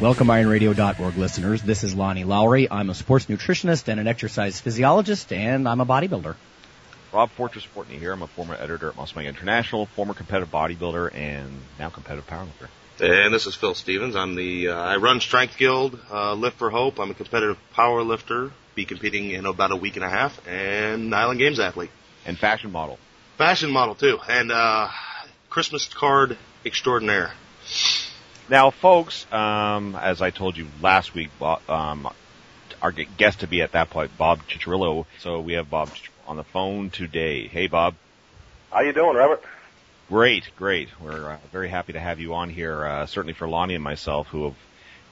Welcome, IronRadio.org listeners. This is Lonnie Lowery. I'm a sports nutritionist and an exercise physiologist, and I'm a bodybuilder. Rob Fortress Fortney here. I'm a former editor at Muscle International, former competitive bodybuilder, and now competitive powerlifter. And this is Phil Stevens. I'm the uh, I run Strength Guild, uh, Lift for Hope. I'm a competitive power lifter. Be competing in about a week and a half, and Island Games athlete and fashion model. Fashion model too, and uh, Christmas card extraordinaire. Now, folks, um, as I told you last week, um, our guest to be at that point, Bob Cicherillo. So we have Bob on the phone today. Hey, Bob. How you doing, Robert? Great, great. We're uh, very happy to have you on here. Uh, certainly for Lonnie and myself, who have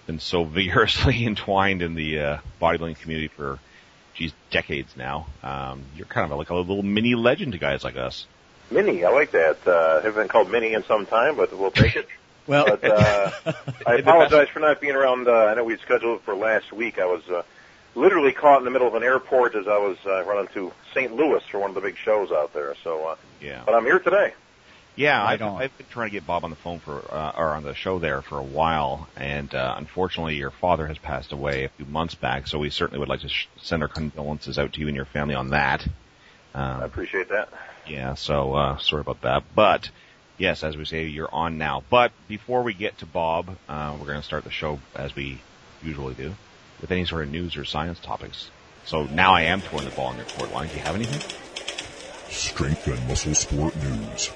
been so vigorously entwined in the uh, bodybuilding community for, geez, decades now. Um, you're kind of like a little mini legend to guys like us. Mini, I like that. Uh, haven't been called mini in some time, but we'll take it. Well, but, uh, I apologize for not being around. Uh, I know we scheduled it for last week. I was uh, literally caught in the middle of an airport as I was uh, running to St. Louis for one of the big shows out there. So, uh, yeah. But I'm here today. Yeah, I've, I've been trying to get Bob on the phone for, uh, or on the show there for a while, and uh, unfortunately, your father has passed away a few months back. So we certainly would like to sh- send our condolences out to you and your family on that. Um, I appreciate that. Yeah, so uh, sorry about that, but yes, as we say, you're on now. But before we get to Bob, uh, we're going to start the show as we usually do with any sort of news or science topics. So now I am throwing the ball in your court line. Do you have anything? Strength and muscle sport news.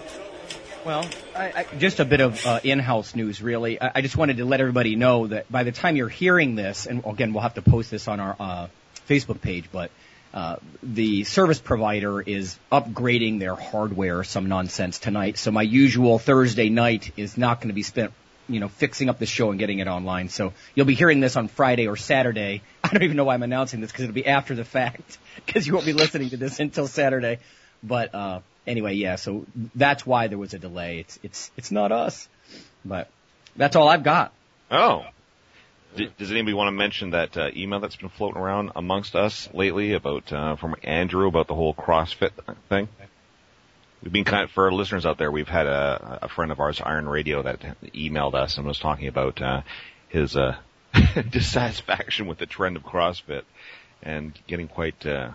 Well, I, I, just a bit of uh, in-house news, really. I, I, just wanted to let everybody know that by the time you're hearing this, and again, we'll have to post this on our uh, Facebook page, but uh, the service provider is upgrading their hardware, some nonsense tonight. So my usual Thursday night is not going to be spent, you know, fixing up the show and getting it online. So you'll be hearing this on Friday or Saturday. I don't even know why I'm announcing this because it'll be after the fact because you won't be listening to this until Saturday. But uh, anyway, yeah. So that's why there was a delay. It's it's it's not us, but that's all I've got. Oh, does anybody want to mention that uh, email that's been floating around amongst us lately about uh, from Andrew about the whole CrossFit thing? We've been kind of, for our listeners out there, we've had a, a friend of ours, Iron Radio, that emailed us and was talking about uh, his uh, dissatisfaction with the trend of CrossFit and getting quite uh,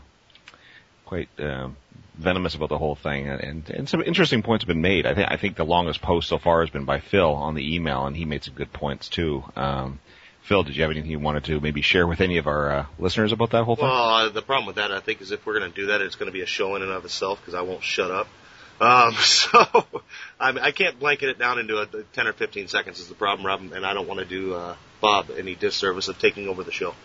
quite uh, venomous about the whole thing. And, and some interesting points have been made. I think I think the longest post so far has been by Phil on the email, and he made some good points too. Um, Phil, did you have anything you wanted to maybe share with any of our uh, listeners about that whole thing? Well, uh, the problem with that, I think, is if we're going to do that, it's going to be a show in and of itself because I won't shut up. Um, so I, mean, I can't blanket it down into a, a 10 or 15 seconds is the problem, Rob, and I don't want to do uh, Bob any disservice of taking over the show.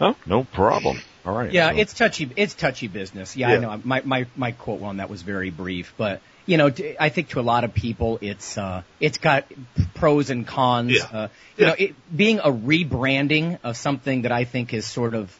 Oh, no problem. All right. Yeah, so. it's touchy. It's touchy business. Yeah, yeah, I know. My my my quote on that was very brief, but you know, I think to a lot of people, it's uh, it's got pros and cons. Yeah. Uh, you yeah. know, it, being a rebranding of something that I think is sort of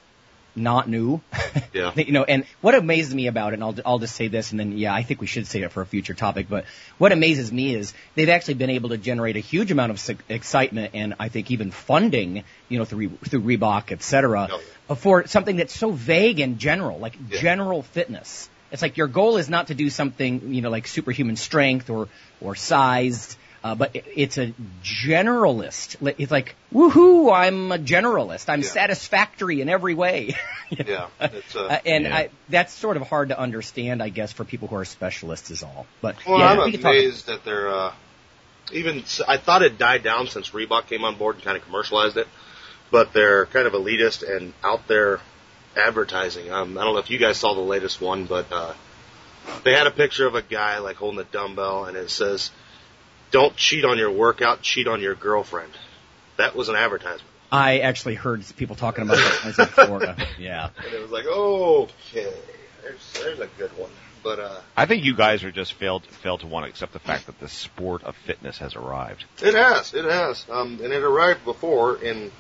not new. Yeah. you know, and what amazes me about it, and I'll I'll just say this, and then yeah, I think we should say it for a future topic. But what amazes me is they've actually been able to generate a huge amount of excitement, and I think even funding, you know, through through Reebok, et cetera, oh. for something that's so vague and general, like yeah. general fitness. It's like your goal is not to do something, you know, like superhuman strength or, or sized, uh, but it's a generalist. It's like, woohoo, I'm a generalist. I'm yeah. satisfactory in every way. yeah. It's, uh, uh, and yeah. I, that's sort of hard to understand, I guess, for people who are specialists is all. But well, yeah, I'm we amazed that they're, uh, even, I thought it died down since Reebok came on board and kind of commercialized it, but they're kind of elitist and out there advertising. Um, I don't know if you guys saw the latest one, but uh, they had a picture of a guy like holding a dumbbell, and it says, "Don't cheat on your workout, cheat on your girlfriend." That was an advertisement. I actually heard people talking about that in Florida. Yeah, and it was like, okay. There's, there's a good one. But uh, I think you guys are just failed failed to want to accept the fact that the sport of fitness has arrived. it has, it has, um, and it arrived before. In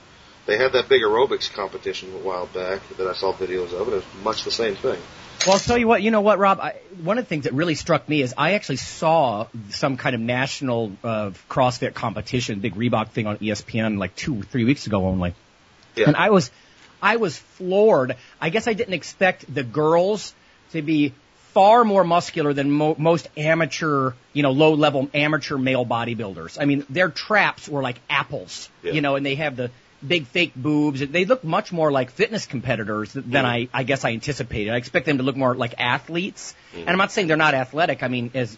they had that big aerobics competition a while back that I saw videos of. It was much the same thing. Well, I'll tell you what. You know what, Rob? I, one of the things that really struck me is I actually saw some kind of national uh, CrossFit competition, big Reebok thing on ESPN, like two, three weeks ago only. Yeah. And I was, I was floored. I guess I didn't expect the girls to be far more muscular than mo- most amateur, you know, low level amateur male bodybuilders. I mean, their traps were like apples, Yeah. you know, and they have the big fake boobs. They look much more like fitness competitors than I, I guess I anticipated. I expect them to look more like athletes. And I'm not saying they're not athletic. I mean, as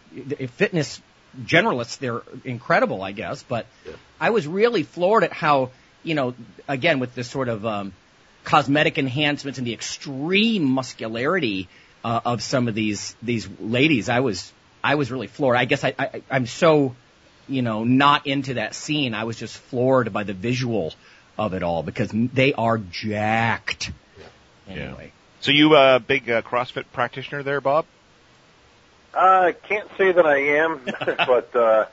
fitness generalists, they're incredible, I guess. But Yeah. I was really floored at how, you know, again with this sort of um, cosmetic enhancements and the extreme muscularity uh, of some of these these ladies. I was I was really floored. I guess I, I I'm so you know not into that scene. I was just floored by the visual of it all because they are jacked. Anyway. So you a uh, big uh, CrossFit practitioner there, Bob? I can't say that I am, but uh,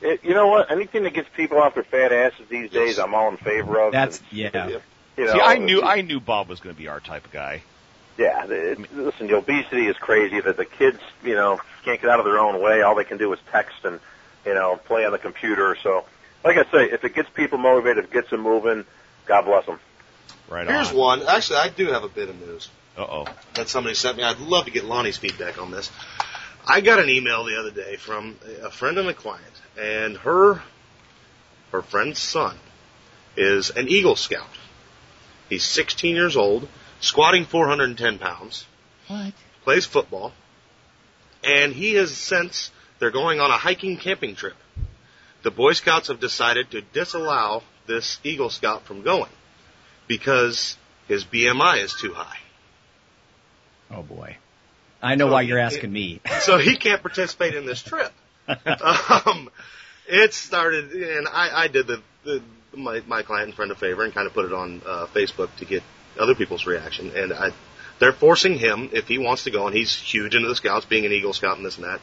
it, you know what? Anything that gets people off their fat asses these days, I'm all in favor of. That's It's- yeah. You know, See, I knew I knew Bob was going to be our type of guy. Yeah, it, listen, the obesity is crazy. That the kids, you know, can't get out of their own way. All they can do is text and, you know, play on the computer. So, like I say, if it gets people motivated, if it gets them moving, God bless them. Right. Here's on. one. Actually, I do have a bit of news. Uh oh. that somebody sent me. I'd love to get Lonnie's feedback on this. I got an email the other day from a friend and a client, and her her friend's son is an Eagle Scout. He's 16 years old, squatting 410 pounds, What? plays football, and he has since they're going on a hiking camping trip. The Boy Scouts have decided to disallow this Eagle Scout from going because his BMI is too high. Oh boy. I know So why you're asking me. so he can't participate in this trip. um, it started, and I, I did the, the my my client and friend a favor and kind of put it on uh, Facebook to get other people's reaction. And I, they're forcing him if he wants to go, and he's huge into the scouts, being an Eagle Scout and this and that.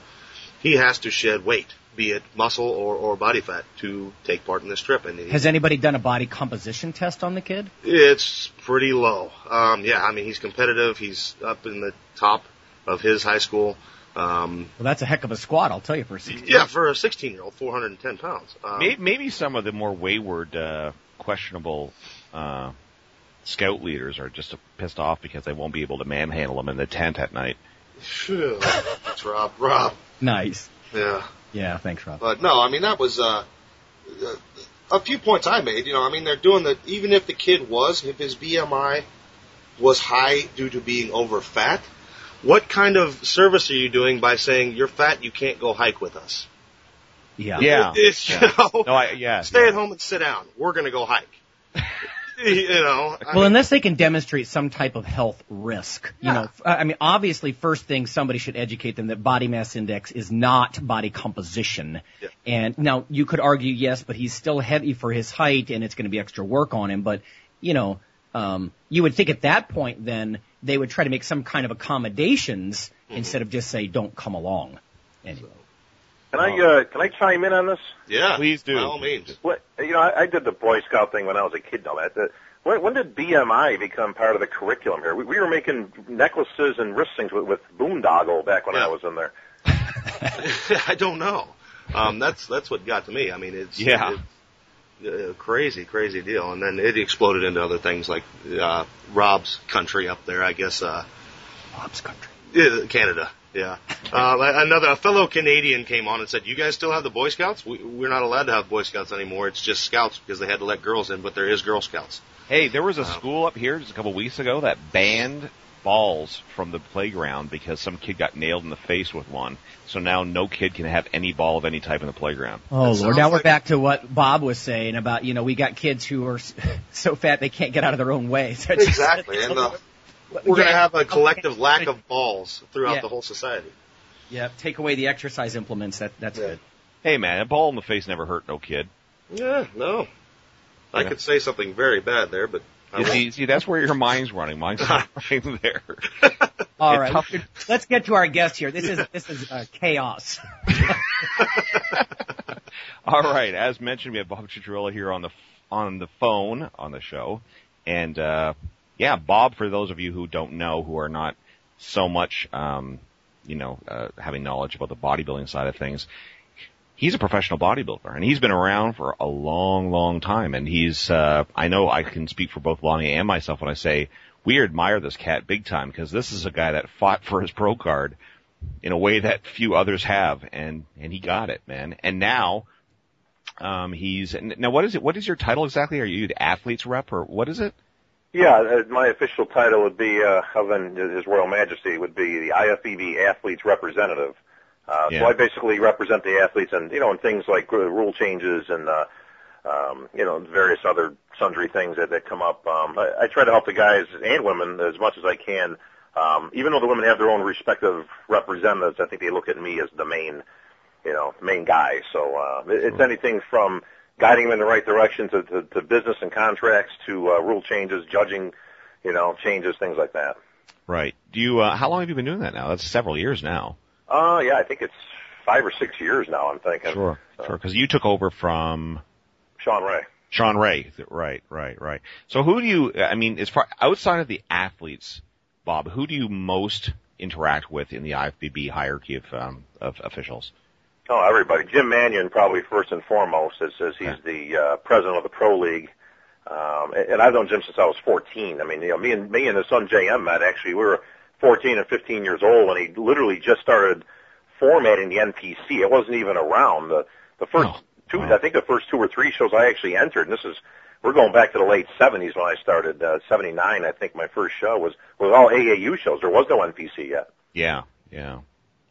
He has to shed weight, be it muscle or, or body fat, to take part in this trip. And Has anybody done a body composition test on the kid? it's pretty low. Um, yeah, I mean he's competitive. He's up in the top of his high school. Um, Well, that's a heck of a squat, I'll tell you for a 16. Yeah, for a 16 year old, 410 pounds. Um, Maybe, maybe some of the more wayward, uh, questionable uh, scout leaders are just pissed off because they won't be able to manhandle them in the tent at night. phew, That's Rob. Rob. Nice. Yeah. Yeah, thanks, Rob. But no, I mean, that was, uh, a few points I made. You know, I mean, they're doing that even if the kid was, if his BMI was high due to being over fat, what kind of service are you doing by saying you're fat, you can't go hike with us? Yeah. Yeah. It's, you Yeah. know, No, I, yeah. stay yeah. at home and sit down. We're going to go hike. you know, I Well, mean, unless they can demonstrate some type of health risk, you Yeah. know, I mean, obviously, first thing somebody should educate them that body mass index is not body composition. Yeah. And now you could argue, yes, but he's still heavy for his height, and it's going to be extra work on him. But you know, um, you would think at that point, then they would try to make some kind of accommodations Mm-hmm. instead of just say, "Don't come along." Anyway. Can I uh, can I chime in on this? yeah, Please do. By all means. What you know, I, I did the Boy Scout thing when I was a kid. and all that. The, when, when did BMI become part of the curriculum here? We, we were making necklaces and wrist things with, with boondoggle back when Yeah. I was in there. I don't know. Um, that's that's what got to me. I mean, it's Yeah. it, uh, crazy, crazy deal. And then it exploded into other things like uh, Rob's country up there. I guess uh, Bob's country. yeah, Canada. Yeah. Uh, another a fellow Canadian came on and said, "You guys still have the Boy Scouts? We, we're not allowed to have Boy Scouts anymore. It's just Scouts because they had to let girls in, but there is Girl Scouts." Hey, there was a school up here just a couple weeks ago that banned balls from the playground because some kid got nailed in the face with one. So now no kid can have any ball of any type in the playground. Oh That Lord! sounds Now we're back to what Bob was saying about you know we got kids who are so fat they can't get out of their own way. So it's just- Exactly. And the, we're going to have a collective lack of balls throughout Yeah. the whole society. Yeah, take away the exercise implements. That that's Yeah. good. Hey man, a ball in the face never hurt no kid. Yeah, no. I could say something very bad there, but You see, see, that's where your mind's running. Mine's not running there. All right, tough. let's get to our guest here. This is this is uh, chaos. All right, as mentioned, we have Bob Cicherillo here on the on the phone on the show, and uh, yeah, Bob. For those of you who don't know, who are not so much, um, you know, uh, having knowledge about the bodybuilding side of things, he's a professional bodybuilder, and he's been around for a long, long time. And he's, uh, I know I can speak for both Lonnie and myself when I say we admire this cat big time because this is a guy that fought for his pro card in a way that few others have, and and he got it, man. And now. Um, he's now. What is it? What is your title exactly? Are you the athlete's rep, or what is it? Yeah, uh, my official title would be, uh, than His Royal Majesty, would be the IFBB Athletes Representative. Uh, Yeah. So I basically represent the athletes and, you know, in things like uh, rule changes and, uh, um, you know, various other sundry things that, that come up. Um, I, I try to help the guys and women as much as I can. Um, even though the women have their own respective representatives, I think they look at me as the main, you know, main guy. So, uh, it- it's anything from guiding them in the right direction to, to, to business and contracts to, uh, rule changes, judging, you know, changes, things like that. Right. Do you? Uh, how long have you been doing that now? That's several years now. Uh, yeah, I think it's five or six years now, I'm thinking. Sure, So, sure. Because you took over from Shawn Ray. Shawn Ray. Right, right, right. So who do you? I mean, as far outside of the athletes, Bob, who do you most interact with in the IFBB hierarchy of um, of officials? Oh, everybody. Jim Manion, probably first and foremost, as, as he's the uh, president of the Pro League. Um, and and I've known Jim since I was 14. I mean, you know, me and me and his son JM met. Actually, we were 14 and 15 years old when he literally just started formatting the NPC. It wasn't even around. The the first Oh, two, wow. I think, the first two or three shows I actually entered. And this is we're going back to the late 70s when I started. Uh, 79, I think, my first show was was all AAU shows. There was no NPC yet. Yeah, yeah.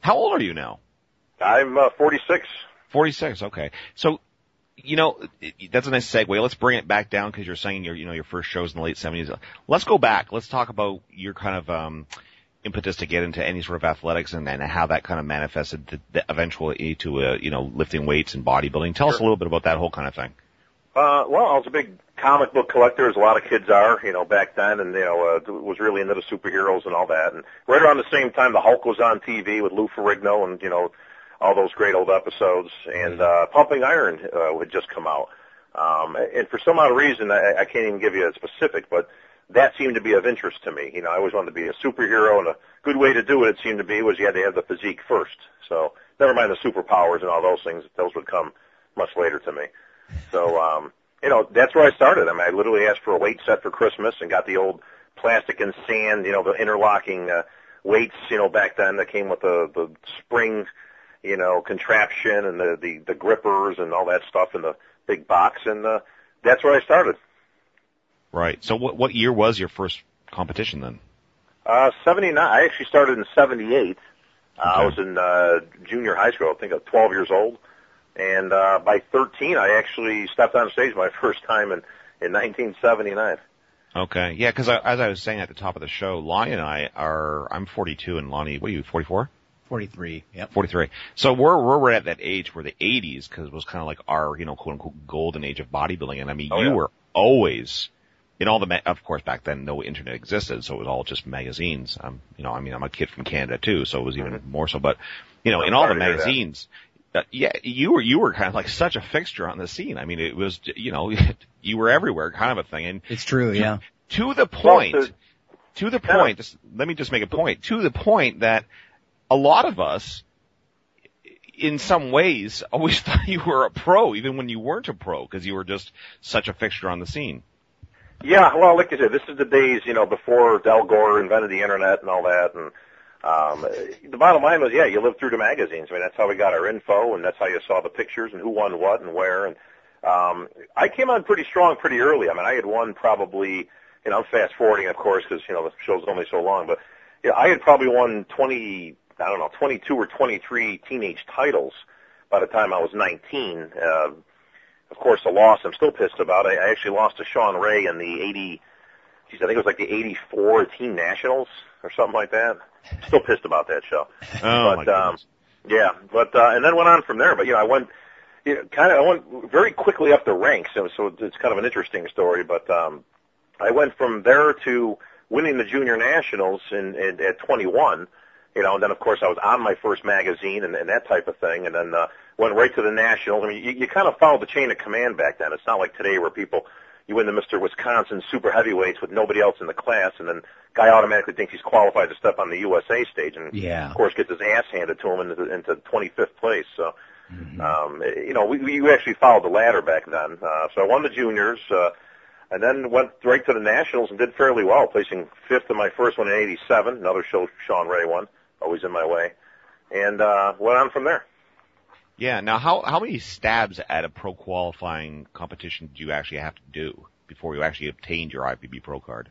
How old are you now? I'm uh, 46. Forty six. Okay. So, you know, that's a nice segue. Let's bring it back down because you're saying your, you know, your first shows in the late seventies. Let's go back. Let's talk about your kind of um, impetus to get into any sort of athletics and, and how that kind of manifested to, the- eventually to, uh, you know, lifting weights and bodybuilding. Tell us a little bit about that whole kind of thing. Uh, well, I was a big comic book collector, as a lot of kids are, you know, back then, and you know, uh, was really into the superheroes and all that. And right around the same time, the Hulk was on TV with Lou Ferrigno, and you know, all those great old episodes. And uh, Pumping Iron uh, had just come out, um, and for some odd reason, I, I can't even give you a specific, but that seemed to be of interest to me. You know, I always wanted to be a superhero, and a good way to do it, it seemed to be, was you had to have the physique first. So, never mind the superpowers and all those things; those would come much later to me. So, um, you know, that's where I started. I mean, I literally asked for a weight set for Christmas and got the old plastic and sand, you know, the interlocking uh, weights, you know, back then that came with the the spring, you know, contraption and the the, the grippers and all that stuff in the big box, and uh, that's where I started. Right. So what, what year was your first competition then? Uh, 79. I actually started in 78. Uh, I was in uh, junior high school. I think I was 12 years old. And uh, by 13, I actually stepped on stage my first time in, in 1979. Okay. Yeah, because as I was saying at the top of the show, Lonnie and I are, I'm 42 and Lonnie, what are you, 44? Forty-three. Yep. 43. So we're, we're at that age where the 80s, cause it was kind of like our, you know, quote unquote golden age of bodybuilding. And I mean, Oh, you yeah. were always, in all the, ma- of course back then no internet existed, so it was all just magazines. Um, you know, I mean, I'm a kid from Canada too, so it was even more so, but, you know, I'm in all the sorry to hear that. magazines, uh, yeah, you were, you were kind of like such a fixture on the scene. I mean, it was, you know, you were everywhere kind of a thing. And It's true. Yeah. to the point, Well, to- to the Yeah. point, just, let me just make a point, to the point that a lot of us, in some ways, always thought you were a pro, even when you weren't a pro, because you were just such a fixture on the scene. Yeah, well, like I said, this is the days, you know, before Al Gore invented the internet and all that. And um, the bottom line was, yeah, you lived through the magazines. I mean, that's how we got our info, and that's how you saw the pictures and who won what and where. And um, I came on pretty strong pretty early. I mean, I had won probably, you know, I'm fast forwarding, of course, because you know the show's only so long. But you know, I had probably won 20, I don't know, 22 or 23 teenage titles by the time I was 19. Uh, of course, the loss I'm still pissed about. I, I actually lost to Shawn Ray in the 80, geez, I think it was like the 84 Teen Nationals or something like that. Still pissed about that show. Oh But, my um. Yeah, but uh, and then went on from there. But you know, I went, you know, kind of, I went very quickly up the ranks. So, so it's kind of an interesting story. But um, I went from there to winning the junior nationals in, in at 21, you know, and then of course I was on my first magazine and, and that type of thing, and then uh, went right to the nationals. I mean, you, you kind of followed the chain of command back then. It's not like today where people you win the Mr. Wisconsin super heavyweights with nobody else in the class, and then guy automatically thinks he's qualified to step on the USA stage, and Yeah. of course gets his ass handed to him into, into 25th place. So, Mm-hmm. um, you know, we, we actually followed the ladder back then. Uh, so I won the juniors, uh, and then went right to the nationals and did fairly well, placing fifth in my first one in '87. Another show Shawn Ray one, always in my way, and uh, went on from there. Yeah. Now, how how many stabs at a pro qualifying competition do you actually have to do before you actually obtained your IFBB Pro card?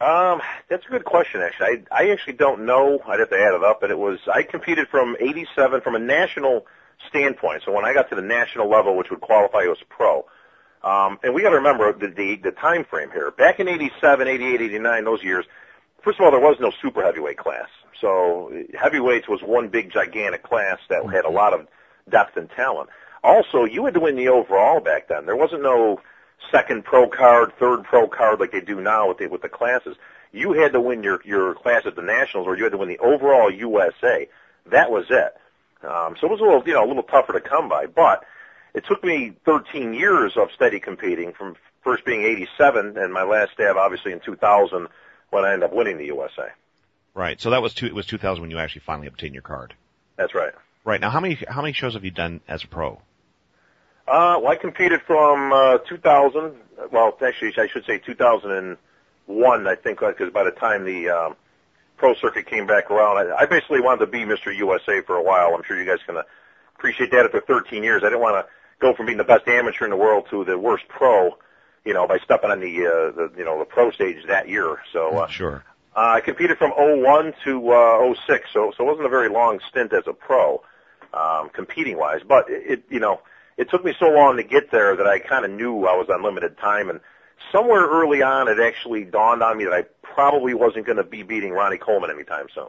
Um, that's a good question, actually. I, I actually don't know. I'd have to add it up, but it was, I competed from 87 from a national standpoint. So when I got to the national level, which would qualify you as a pro, um, and we got to remember the, the, the time frame here. Back in 87, 88, 89, those years, first of all, there was no super heavyweight class. So heavyweights was one big gigantic class that had a lot of depth and talent. Also, you had to win the overall back then. There wasn't no second pro card, third pro card like they do now with the, with the classes. You had to win your, your class at the nationals or you had to win the overall USA. That was it. Um, so it was a little, you know, a little tougher to come by, but it took me 13 years of steady competing from first being 87 and my last stab obviously in 2000 when I ended up winning the USA. Right. So that was two, it was 2000 when you actually finally obtained your card. That's right. Right. Now, how many how many shows have you done as a pro? Uh, well, I competed from uh, 2000. Well, actually, I should say 2001. I think because by the time the um, pro circuit came back around, I, I basically wanted to be Mr. USA for a while. I'm sure you guys can uh, appreciate that. After 13 years, I didn't want to go from being the best amateur in the world to the worst pro. You know, by stepping on the, uh, the you know the pro stage that year. So uh, Sure. Uh, I competed from 01 to uh, 06, so so it wasn't a very long stint as a pro, um, competing wise. But it, it, you know, it took me so long to get there that I kind of knew I was on limited time. And somewhere early on, it actually dawned on me that I probably wasn't going to be beating Ronnie Coleman anytime soon.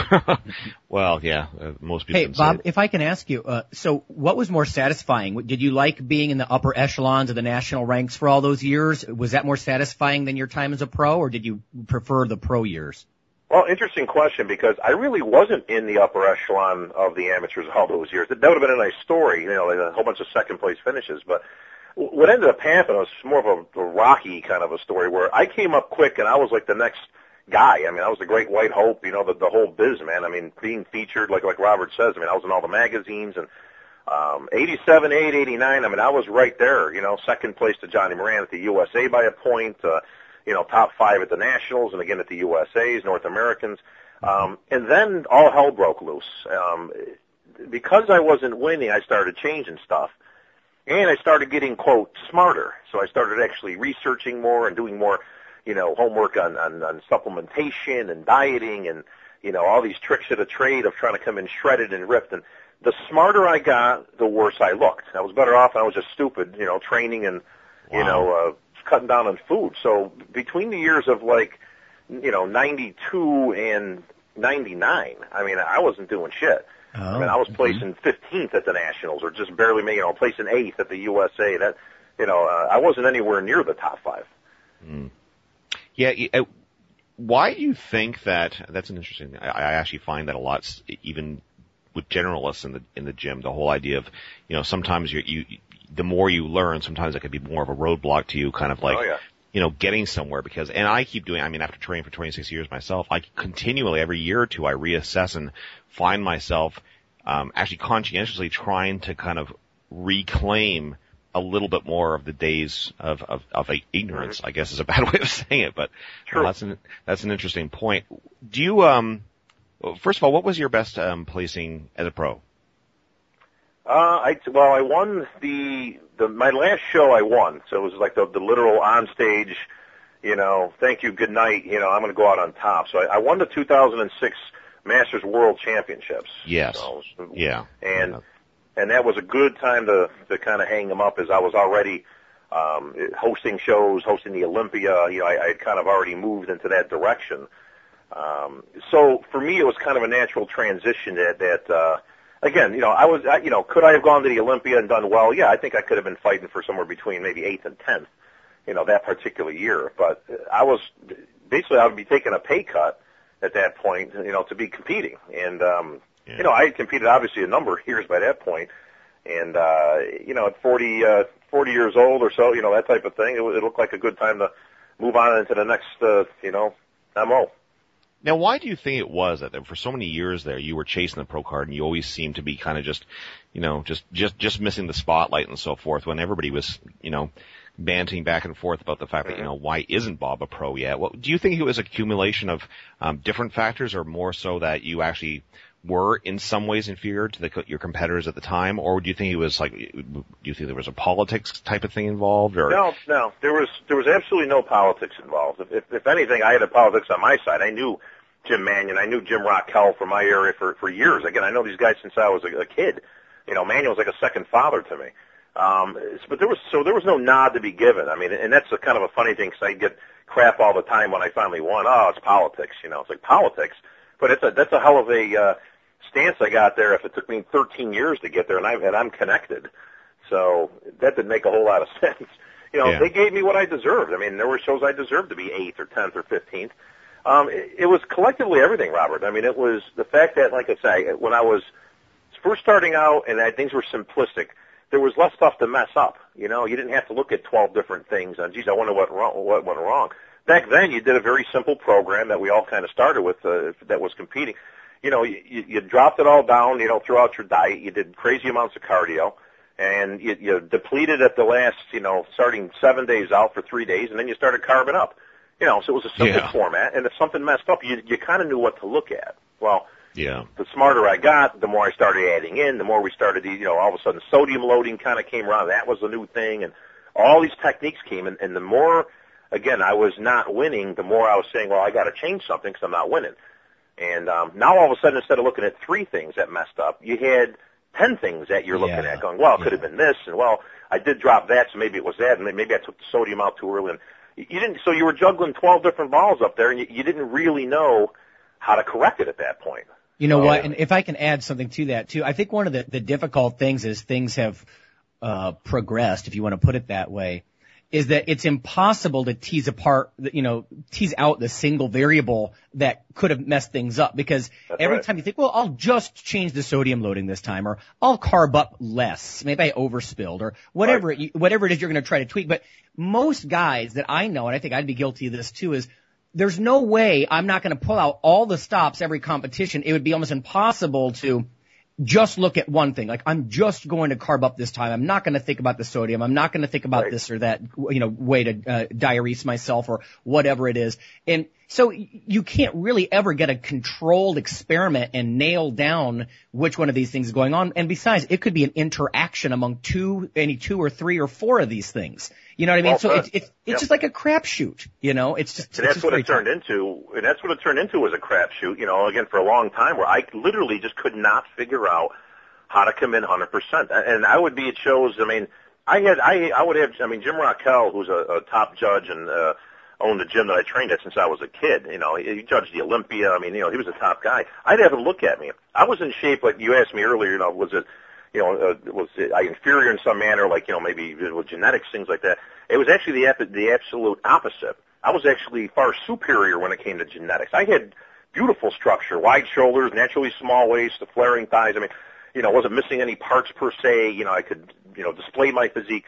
well, yeah, uh, most people. Hey, can say Bob, it. if I can ask you, uh, so what was more satisfying? Did you like being in the upper echelons of the national ranks for all those years? Was that more satisfying than your time as a pro, or did you prefer the pro years? Well, interesting question because I really wasn't in the upper echelon of the amateurs all those years. That would have been a nice story, you know, like a whole bunch of second place finishes. But what ended up happening was more of a, a rocky kind of a story where I came up quick and I was like the next guy. I mean, I was the great white hope, you know, the, the whole biz, man. I mean, being featured, like like Robert says, I mean, I was in all the magazines and um, 87, 8, 89, I mean, I was right there, you know, second place to Johnnie Morant at the USA by a point, uh, you know, top five at the Nationals and again at the USA's, North Americans. Um, and then all hell broke loose. Um, because I wasn't winning, I started changing stuff. And I started getting, quote, smarter. So I started actually researching more and doing more, you know, homework on, on, on supplementation and dieting and, you know, all these tricks of the trade of trying to come in shredded and ripped. And the smarter I got, the worse I looked. I was better off. I was just stupid, you know, training and, you know, uh, cutting down on food. So between the years of like, you know, 92 and 99, I mean, I wasn't doing shit. I mean, I was placing 15th at the Nationals, or just barely making, you know, placing eighth at the USA. That, you know, uh, I wasn't anywhere near the top five. Yeah. y- uh, Why do you think that? That's an interesting. I, I actually find that a lot, even with generalists in the in the gym. The whole idea of, you know, sometimes you you the more you learn, sometimes it can be more of a roadblock to you, kind of like. Oh, yeah. You know, getting somewhere because, and I keep doing, I mean, after training for 26 years myself, I continually, every year or two, I reassess and find myself, um, actually conscientiously trying to kind of reclaim a little bit more of the days of, of, of ignorance, I guess is a bad way of saying it, but True. well, that's an, that's an interesting point. Do you, um, well, first of all, what was your best, um, placing as a pro? Uh, I well, I won the the my last show. I won, so it was like the the literal on stage. You know, thank you, good night. You know, I'm going to go out on top. So I, I won the 2006 Masters World Championships. Yes. So, Yeah. and and that was a good time to to kind of hang them up, as I was already um, hosting shows, hosting the Olympia. You know, I, I had kind of already moved into that direction. Um, so for me, it was kind of a natural transition that that. Uh, Again, you know, I was, I, you know, could I have gone to the Olympia and done well? Yeah, I think I could have been fighting for somewhere between maybe eighth and tenth, you know, that particular year. But uh, I was basically I would be taking a pay cut at that point, you know, to be competing. And um, Yeah. you know, I had competed obviously a number of years by that point, and uh, you know, at 40, uh, 40 years old or so, you know, that type of thing, it, it looked like a good time to move on into the next, uh, you know, mo. Now, why do you think it was that for so many years there you were chasing the pro card and you always seemed to be kind of just, you know, just just just missing the spotlight and so forth when everybody was, you know, banting back and forth about the fact that you know why isn't Bob a pro yet? Well, do you think it was accumulation of um, different factors, or more so that you actually were in some ways inferior to the, your competitors at the time, or do you think it was like, do you think there was a politics type of thing involved, or No, no, there was there was absolutely no politics involved. If, if, if anything, I had a politics on my side. I knew Jim Manion, I knew Jim Rockwell from my area for for years. Again, I know these guys since I was a, a kid. You know, Manion's like a second father to me. Um, but there was so there was no nod to be given. I mean, and that's a kind of a funny thing because I get crap all the time when I finally won. Oh, it's politics. You know, it's like politics, but it's a that's a hell of a uh, stance I got there. If it took me 13 years to get there, and I'm and I'm connected, so that didn't make a whole lot of sense. You know, Yeah. they gave me what I deserved. I mean, there were shows I deserved to be eighth or tenth or fifteenth. Um, it, it was collectively everything, Robert. I mean, it was the fact that, like I say, when I was first starting out and that things were simplistic, there was less stuff to mess up. You know, you didn't have to look at 12 different things and, geez, I wonder what, wrong, what went wrong. Back then, you did a very simple program that we all kind of started with uh, that was competing. You know, you, you dropped it all down, you know, throughout your diet. You did crazy amounts of cardio and you, you depleted at the last, you know, starting seven days out for three days, and then you started carving up. You know, so it was a simple Yeah. format, and if something messed up, you you kind of knew what to look at. Well, yeah, the smarter I got, the more I started adding in, the more we started, you know, all of a sudden sodium loading kind of came around. That was the new thing, and all these techniques came, and, and the more, again, I was not winning, the more I was saying, well, I got to change something because I'm not winning. And um, now all of a sudden, instead of looking at three things that messed up, you had ten things that you're looking Yeah. at, going, well, it could have been this, and well, I did drop that, so maybe it was that, and maybe I took the sodium out too early. And you didn't, so you were juggling twelve different balls up there, and you, you didn't really know how to correct it at that point. You know what? And if I can add something to that too, I think one of the, the difficult things is things have uh, progressed, if you want to put it that way, is that it's impossible to tease apart, the- you know, tease out the single variable that could have messed things up because That's every right. time you think, well, I'll just change the sodium loading this time or I'll carb up less. Maybe I overspilled or whatever, it, whatever it is you're going to try to tweak. But most guys that I know, and I think I'd be guilty of this too, is there's no way I'm not going to pull out all the stops every competition. It would be almost impossible to just look at one thing. Like I'm just going to carb up this time. I'm not going to think about the sodium. I'm not going to think about Right. this or that, you know, way to uh, diurese myself or whatever it is. And so you can't really ever get a controlled experiment and nail down which one of these things is going on. And besides, it could be an interaction among two, any two or three or four of these things. You know what I mean? Well so it's it's it's Yep. just like a crapshoot. You know, it's just And that's just what it turned into. And that's what it turned into was a crapshoot. You know, again for a long time, where I literally just could not figure out how to come in 100%. And I would be at shows. I mean, I had I I would have. I mean, Jim Rockwell, who's a, a top judge and uh, owned the gym that I trained at since I was a kid. You know, he, judged the Olympia. I mean, you know, he was a top guy. I'd have him look at me. I was in shape, like you asked me earlier. You know, was it you know, uh, was it, I inferior in some manner, like, you know, maybe with genetics, things like that. It was actually the, the absolute opposite. I was actually far superior when it came to genetics. I had beautiful structure, wide shoulders, naturally small waist, the flaring thighs. I mean, you know, wasn't missing any parts per se. You know, I could, you know, display my physique.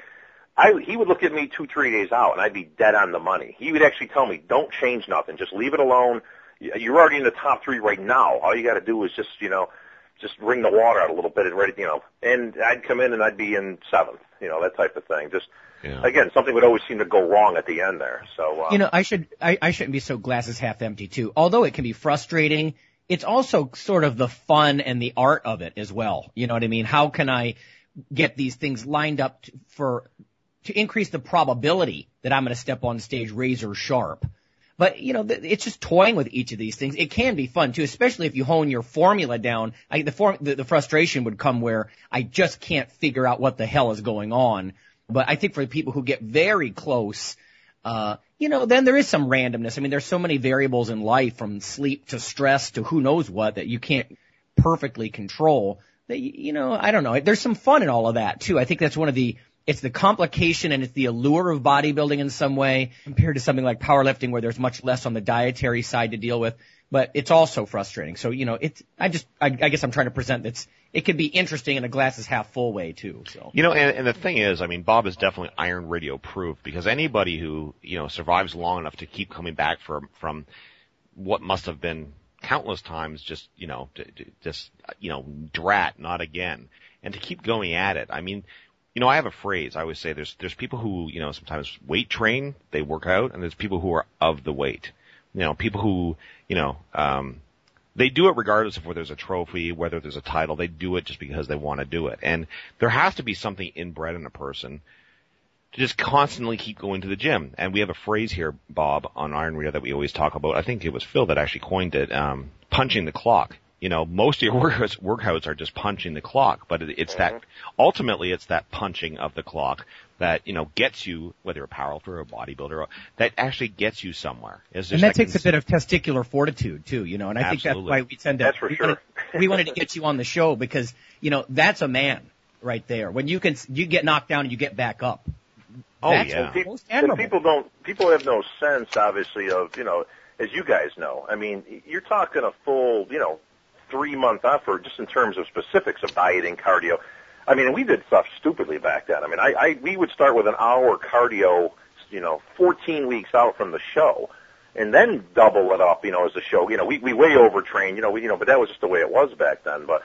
I, he would look at me two, three days out, and I'd be dead on the money. He would actually tell me, "Don't change nothing. Just leave it alone. Y- You're already in the top three right now. All you got to do is just, you know, just wring the water out a little bit and ready, you know." And I'd come in and I'd be in seventh, you know, that type of thing. Just Yeah. again, something would always seem to go wrong at the end there. So, uh, You know, I should, I, I shouldn't be so glasses half empty too. Although it can be frustrating, it's also sort of the fun and the art of it as well. You know what I mean? How can I get these things lined up for, to increase the probability that I'm going to step on stage razor sharp? But you know, it's just toying with each of these things. It can be fun too, especially if you hone your formula down. I, the, form, the the frustration would come where I just can't figure out what the hell is going on. But I think for the people who get very close, uh, you know, then there is some randomness. I mean, there's so many variables in life from sleep to stress to who knows what that you can't perfectly control. That you know, I don't know. There's some fun in all of that too. I think that's one of the it's the complication and it's the allure of bodybuilding in some way compared to something like powerlifting where there's much less on the dietary side to deal with. But it's also frustrating. So, you know, it's, I just, I, I guess I'm trying to present that's, it can be interesting in a glass is half full way too, so. You know, and, and the thing is, I mean, Bob is definitely Iron Radio proof because anybody who, you know, survives long enough to keep coming back from, from what must have been countless times just, you know, just, you know, drat, not again. And to keep going at it. I mean, you know, I have a phrase. I always say there's there's people who you know sometimes weight train, they work out, and there's people who are of the weight. You know, people who you know um, they do it regardless of whether there's a trophy, whether there's a title. They do it just because they want to do it, and there has to be something inbred in a person to just constantly keep going to the gym. And we have a phrase here, Bob, on Iron Radio that we always talk about. I think it was Phil that actually coined it, um, punching the clock you know, most of your workouts, workouts are just punching the clock, but it's mm-hmm. that, ultimately it's that punching of the clock that, you know, gets you, whether you're a powerlifter or a bodybuilder, that actually gets you somewhere. and that, that takes a bit of testicular fortitude too, you know, and I Absolutely. think that's why we tend to, that's for we, sure. wanted, we wanted to get you on the show because, you know, that's a man right there. When you can, you get knocked down and you get back up. Oh that's yeah. People, and people don't, people have no sense, obviously, of, you know, as you guys know. I mean, you're talking a full, you know, three month effort just in terms of specifics of dieting, cardio. I mean, we did stuff stupidly back then. I mean, I, I we would start with an hour cardio, you know, 14 weeks out from the show, and then double it up, you know, as the show. You know, we we way overtrained, you know, we you know, but that was just the way it was back then. But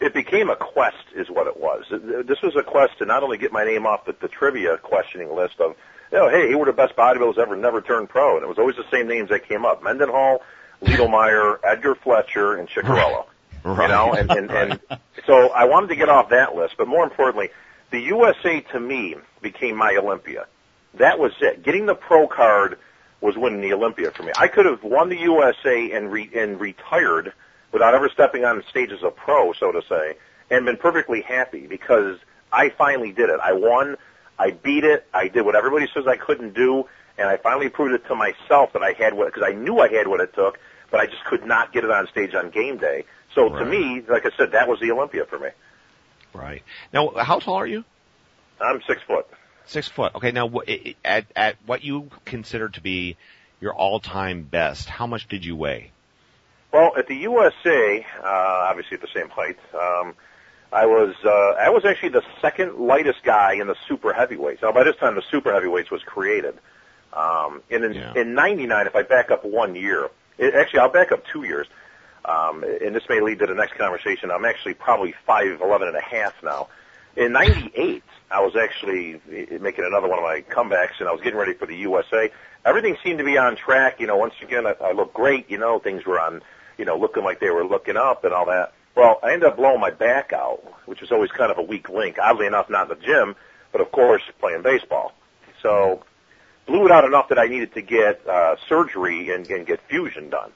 it became a quest, is what it was. This was a quest to not only get my name off the, the trivia questioning list of, you know, hey, who were the best bodybuilders ever never turned pro, and it was always the same names that came up: Mendenhall, Ledelmeyer, Edgar Fletcher, and Cicherillo. Right. You know, and, and, and so I wanted to get off that list, but more importantly, the USA to me became my Olympia. That was it. Getting the pro card was winning the Olympia for me. I could have won the USA and re- and retired without ever stepping on stage as a pro, so to say, and been perfectly happy because I finally did it. I won. I beat it. I did what everybody says I couldn't do, and I finally proved it to myself that I had what because I knew I had what it took, but I just could not get it on stage on game day. So Right. to me, like I said, that was the Olympia for me. Right. Now, how tall are you? I'm six foot. Six foot. Okay. Now, wh- i- i- at at what you consider to be your all-time best, how much did you weigh? Well, at the USA, uh, obviously at the same height, um, I was uh, I was actually the second lightest guy in the super heavyweights. Now by this time the super heavyweights was created. Um, and in, Yeah. in '99, if I back up one year, it, actually I'll back up two years, um, and this may lead to the next conversation. I'm actually probably five eleven and a half now. In '98, I was actually eh, making another one of my comebacks, and I was getting ready for the USA. Everything seemed to be on track. You know, once again, I, I looked great. You know, things were on, you know, looking like they were looking up and all that. Well, I ended up blowing my back out, which was always kind of a weak link. Oddly enough, not in the gym, but of course playing baseball. So blew it out enough that I needed to get uh, surgery and, and get fusion done.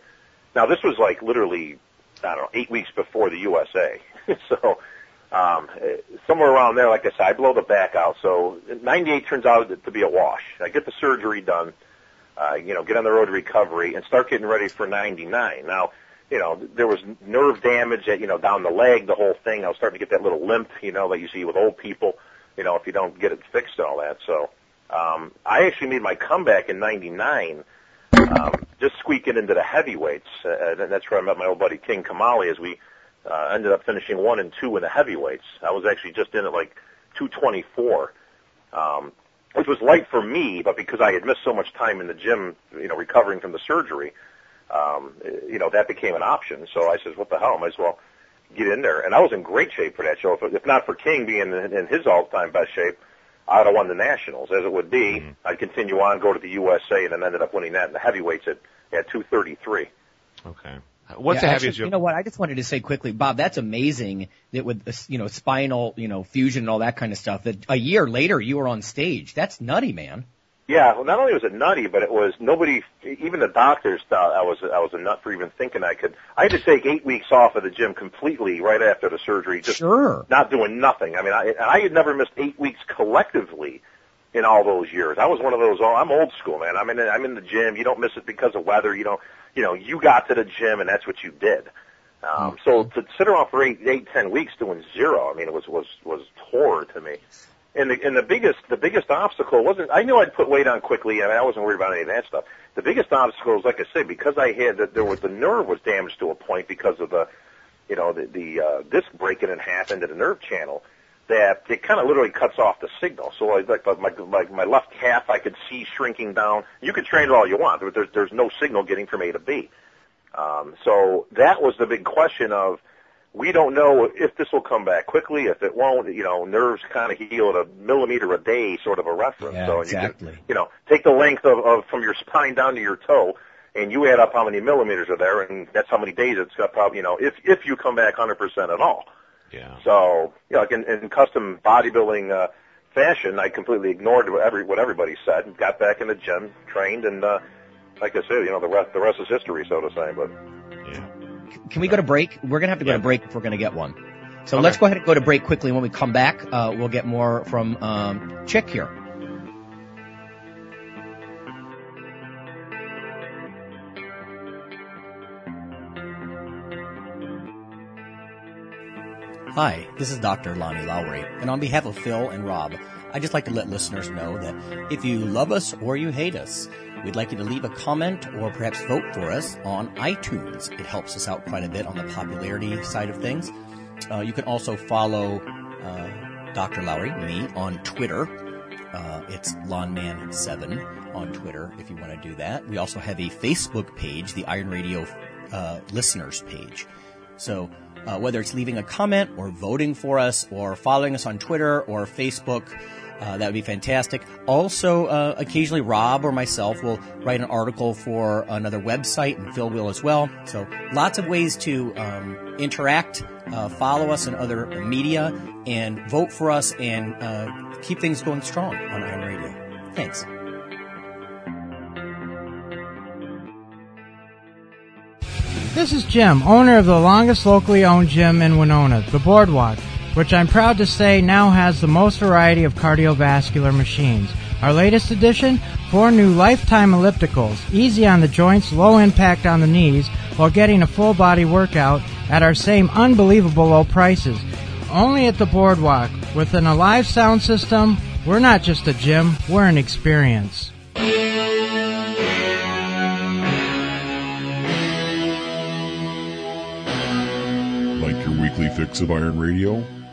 Now this was like literally, I don't know, eight weeks before the USA. so um, somewhere around there, like I said, I blow the back out. So 98 turns out to be a wash. I get the surgery done, uh, you know, get on the road to recovery and start getting ready for 99. Now, you know, there was nerve damage at, you know, down the leg, the whole thing. I was starting to get that little limp, you know, that you see with old people, you know, if you don't get it fixed and all that. So, um, I actually made my comeback in 99, um, just squeaking into the heavyweights. Uh, and that's where I met my old buddy King Kamali as we, uh, ended up finishing one and two in the heavyweights. I was actually just in at like 224. Um, which was light for me, but because I had missed so much time in the gym, you know, recovering from the surgery, um, you know, that became an option. So I says, what the hell? I might as well get in there. And I was in great shape for that show. If, if not for King being in, in his all-time best shape, I'd have won the Nationals. As it would be, Mhm. I'd continue on, go to the USA, and then ended up winning that in the heavyweights at, at 233. Okay. What's Yeah, the heaviest You you know what? I just wanted to say quickly, Bob. That's amazing that with this, you know spinal, you know fusion and all that kind of stuff. That a year later you were on stage. That's nutty, man. Yeah, well, not only was it nutty, but it was nobody, even the doctors thought I was I was a nut for even thinking I could. I had to take eight weeks off of the gym completely right after the surgery, just sure. not doing nothing. I mean, I, I had never missed eight weeks collectively in all those years. I was one of those. Oh, I'm old school, man. I'm in. I'm in the gym. You don't miss it because of weather. You don't. You know, you got to the gym, and that's what you did. Mm-hmm. Um, so to sit around for eight, eight, ten weeks doing zero, I mean, it was was was horror to me. And the and the biggest the biggest obstacle wasn't I knew I'd put weight on quickly and I wasn't worried about any of that stuff. The biggest obstacle was like I said because I had that there was the nerve was damaged to a point because of the you know the the uh, disc breaking in half into the nerve channel that it kind of literally cuts off the signal. So like like my my my left half I could see shrinking down. You can train it all you want, but there's there's no signal getting from A to B. Um, so that was the big question of we don't know if this will come back quickly, if it won't. You know, nerves kind of heal at a millimeter a day, sort of a reference. Yeah, so exactly. you can, you know, take the length of, of from your spine down to your toe, and you add up how many millimeters are there, and that's how many days it's got. Probably, you know, if if you come back 100% at all. Yeah. So, you know, like in, in custom bodybuilding uh, fashion, I completely ignored what, every, what everybody said, and got back in the gym, trained, and uh, like I said, you know, the rest the rest is history, so to say. But Yeah. Can we go to break? We're gonna have to go Yeah. to break if we're gonna get one. So Okay. let's go ahead and go to break quickly. When we come back, uh, we'll get more from um, Chick here. Hi, this is Dr. Lonnie Lowery, and on behalf of Phil and Rob, I'd just like to let listeners know that if you love us or you hate us, we'd like you to leave a comment or perhaps vote for us on iTunes. It helps us out quite a bit on the popularity side of things. Uh, you can also follow uh, Dr. Lowery, me, on Twitter. Uh, it's Lawnman7 on Twitter if you want to do that. We also have a Facebook page, the Iron Radio uh, listeners page. So uh, whether it's leaving a comment or voting for us or following us on Twitter or Facebook, uh, that would be fantastic. Also, uh, occasionally Rob or myself will write an article for another website, and Phil will as well. So lots of ways to um, interact, uh, follow us in other media, and vote for us and uh, keep things going strong on Iron Radio. Thanks. This is Jim, owner of the longest locally owned gym in Winona, the Boardwalk, which I'm proud to say now has the most variety of cardiovascular machines. Our latest addition, four new lifetime ellipticals, easy on the joints, low impact on the knees, while getting a full body workout at our same unbelievable low prices. Only at the Boardwalk, with an alive sound system, we're not just a gym, we're an experience. Like your weekly fix of Iron Radio?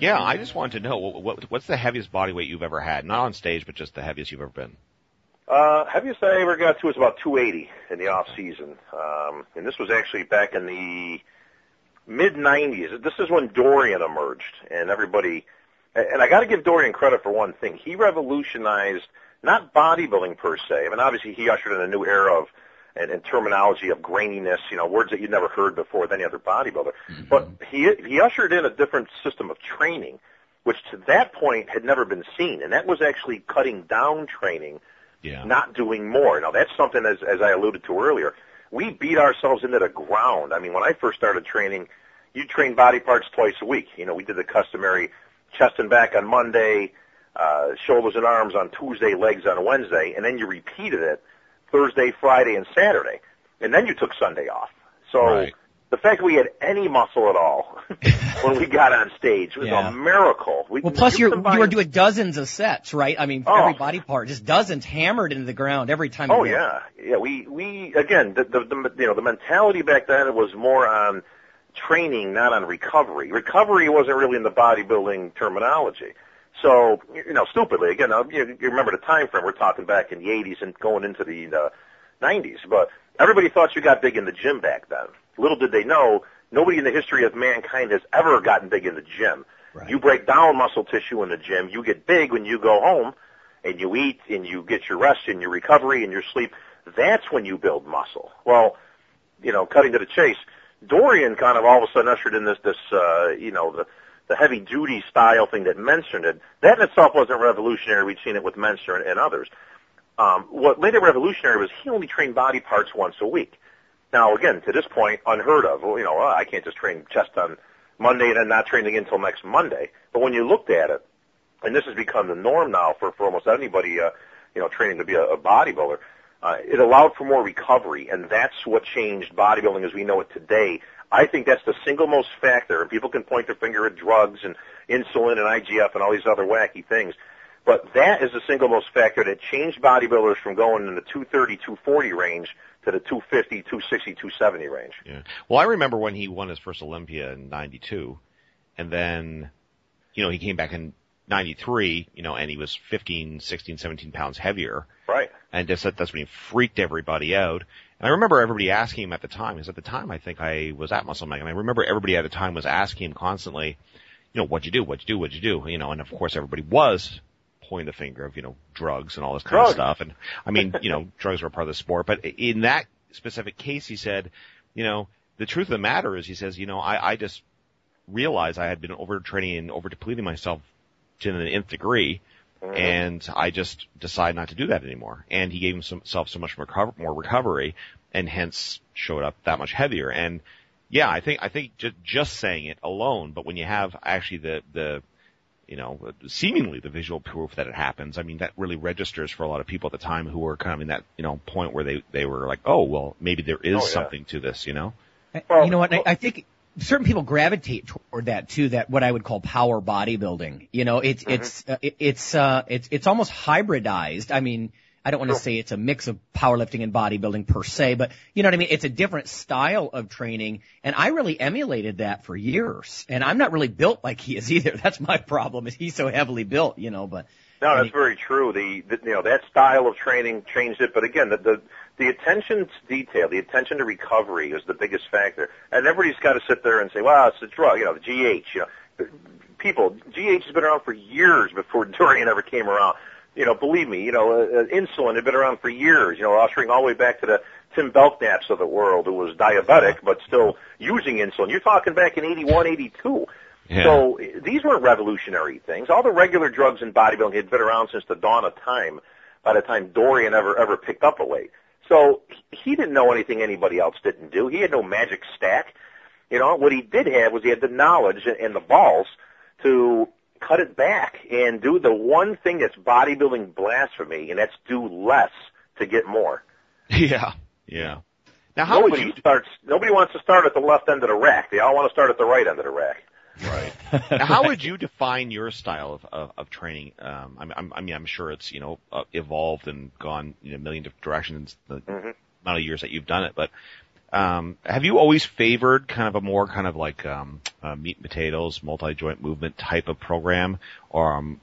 Yeah, I just wanted to know what, what, what's the heaviest body weight you've ever had? Not on stage, but just the heaviest you've ever been. Uh, heaviest I ever got to was about 280 in the off season, um, and this was actually back in the mid 90s. This is when Dorian emerged, and everybody. And I got to give Dorian credit for one thing. He revolutionized not bodybuilding per se. I mean, obviously he ushered in a new era of and, and terminology of graininess, you know, words that you'd never heard before with any other bodybuilder. But he he ushered in a different system of training, which to that point had never been seen, and that was actually cutting down training Yeah. not doing more. Now that's something as as I alluded to earlier. We beat ourselves into the ground. I mean, when I first started training, you train body parts twice a week. You know, we did the customary chest and back on Monday, uh, shoulders and arms on Tuesday, legs on Wednesday, and then you repeated it Thursday, Friday, and Saturday, and then you took Sunday off. So Right. the fact that we had any muscle at all when we got on stage was Yeah. a miracle. We, Well, plus you you're, you were doing dozens of sets, right? I mean, Oh. every body part, just dozens hammered into the ground every time. Oh yeah, yeah. We we again the, the the you know the mentality back then was more on training, not on recovery. Recovery wasn't really in the bodybuilding terminology. So you know, stupidly again, uh, you, you remember the time frame we're talking back in the 80s and going into the uh, 90s. But everybody thought you got big in the gym back then. Little did they know, nobody in the history of mankind has ever gotten big in the gym. Right. You break down muscle tissue in the gym. You get big when you go home and you eat and you get your rest and your recovery and your sleep. That's when you build muscle. Well, you know, cutting to the chase, Dorian kind of all of a sudden ushered in this, this, uh, you know, the, the heavy duty style thing that Mentzer did. That in itself wasn't revolutionary. We'd seen it with Mentzer and, and others. Um, what made it revolutionary was he only trained body parts once a week. Now, again, to this point, unheard of. Well, you know, I can't just train chest on Monday and then not train again until next Monday. But when you looked at it, and this has become the norm now for, for almost anybody, uh, you know, training to be a, a bodybuilder, uh, it allowed for more recovery, and that's what changed bodybuilding as we know it today. I think that's the single most factor, and people can point their finger at drugs and insulin and IGF and all these other wacky things. But that is the single most factor that changed bodybuilders from going in the 230, 240 range to the 250, 260, 270 range. Yeah. Well, I remember when he won his first Olympia in 92 and then, you know, he came back in 93, you know, and he was 15, 16, 17 pounds heavier. Right. And just, that's when he freaked everybody out. And I remember everybody asking him at the time, because at the time I think I was at Muscle Mag, and I remember everybody at the time was asking him constantly, you know, what'd you do? What'd you do? What'd you do? You know, and of course everybody was pointing the finger of, you know, drugs and all this kind drugs. of stuff. And I mean, you know, drugs were part of the sport, but in that specific case, he said, you know, the truth of the matter is, he says, you know, I, I just realized I had been overtraining and over depleting myself to the nth degree. Mm-hmm. And I just decided not to do that anymore. And he gave himself so much more, more recovery and hence showed up that much heavier. And yeah, I think, I think just, just saying it alone, but when you have actually the, the, you know, seemingly the visual proof that it happens, I mean, that really registers for a lot of people at the time who were kind of in that, you know, point where they, they were like, oh, well, maybe there is Oh, yeah. something to this, you know? Well, you know what? I, I think certain people gravitate toward that too. That what I would call power bodybuilding. You know, it's it's uh, it, it's uh, it's it's almost hybridized. I mean, I don't want to Sure. say it's a mix of powerlifting and bodybuilding per se, but you know what I mean. It's a different style of training, and I really emulated that for years. And I'm not really built like he is either. That's my problem. Is he's so heavily built, you know? But No, that's he- very true. The, the you know that style of training changed it, but again, the, the the attention to detail, the attention to recovery is the biggest factor. And everybody's got to sit there and say, "Well, it's a drug," you know, the GH. You know, people, GH has been around for years before Dorian ever came around. You know, believe me, you know, uh, uh, insulin had been around for years. You know, ushering all the way back to the Tim Belknaps of the world, who was diabetic but still using insulin. You're talking back in 81, 82. Yeah. So these weren't revolutionary things. All the regular drugs in bodybuilding had been around since the dawn of time. By the time Dorian ever ever picked up a weight, so he didn't know anything anybody else didn't do. He had no magic stack. You know what he did have was he had the knowledge and, and the balls to cut it back and do the one thing that's bodybuilding blasphemy, and that's do less to get more. Yeah. Yeah. Now how nobody would you, starts. Nobody wants to start at the left end of the rack. They all want to start at the right end of the rack. Right. now, how would you define your style of, of, of training? Um, I'm, I'm, I mean, I'm sure it's you know uh, evolved and gone you know, a million different directions the Mhm. amount of years that you've done it. But um, have you always favored kind of a more kind of like um, uh, meat and potatoes, multi joint movement type of program, or um,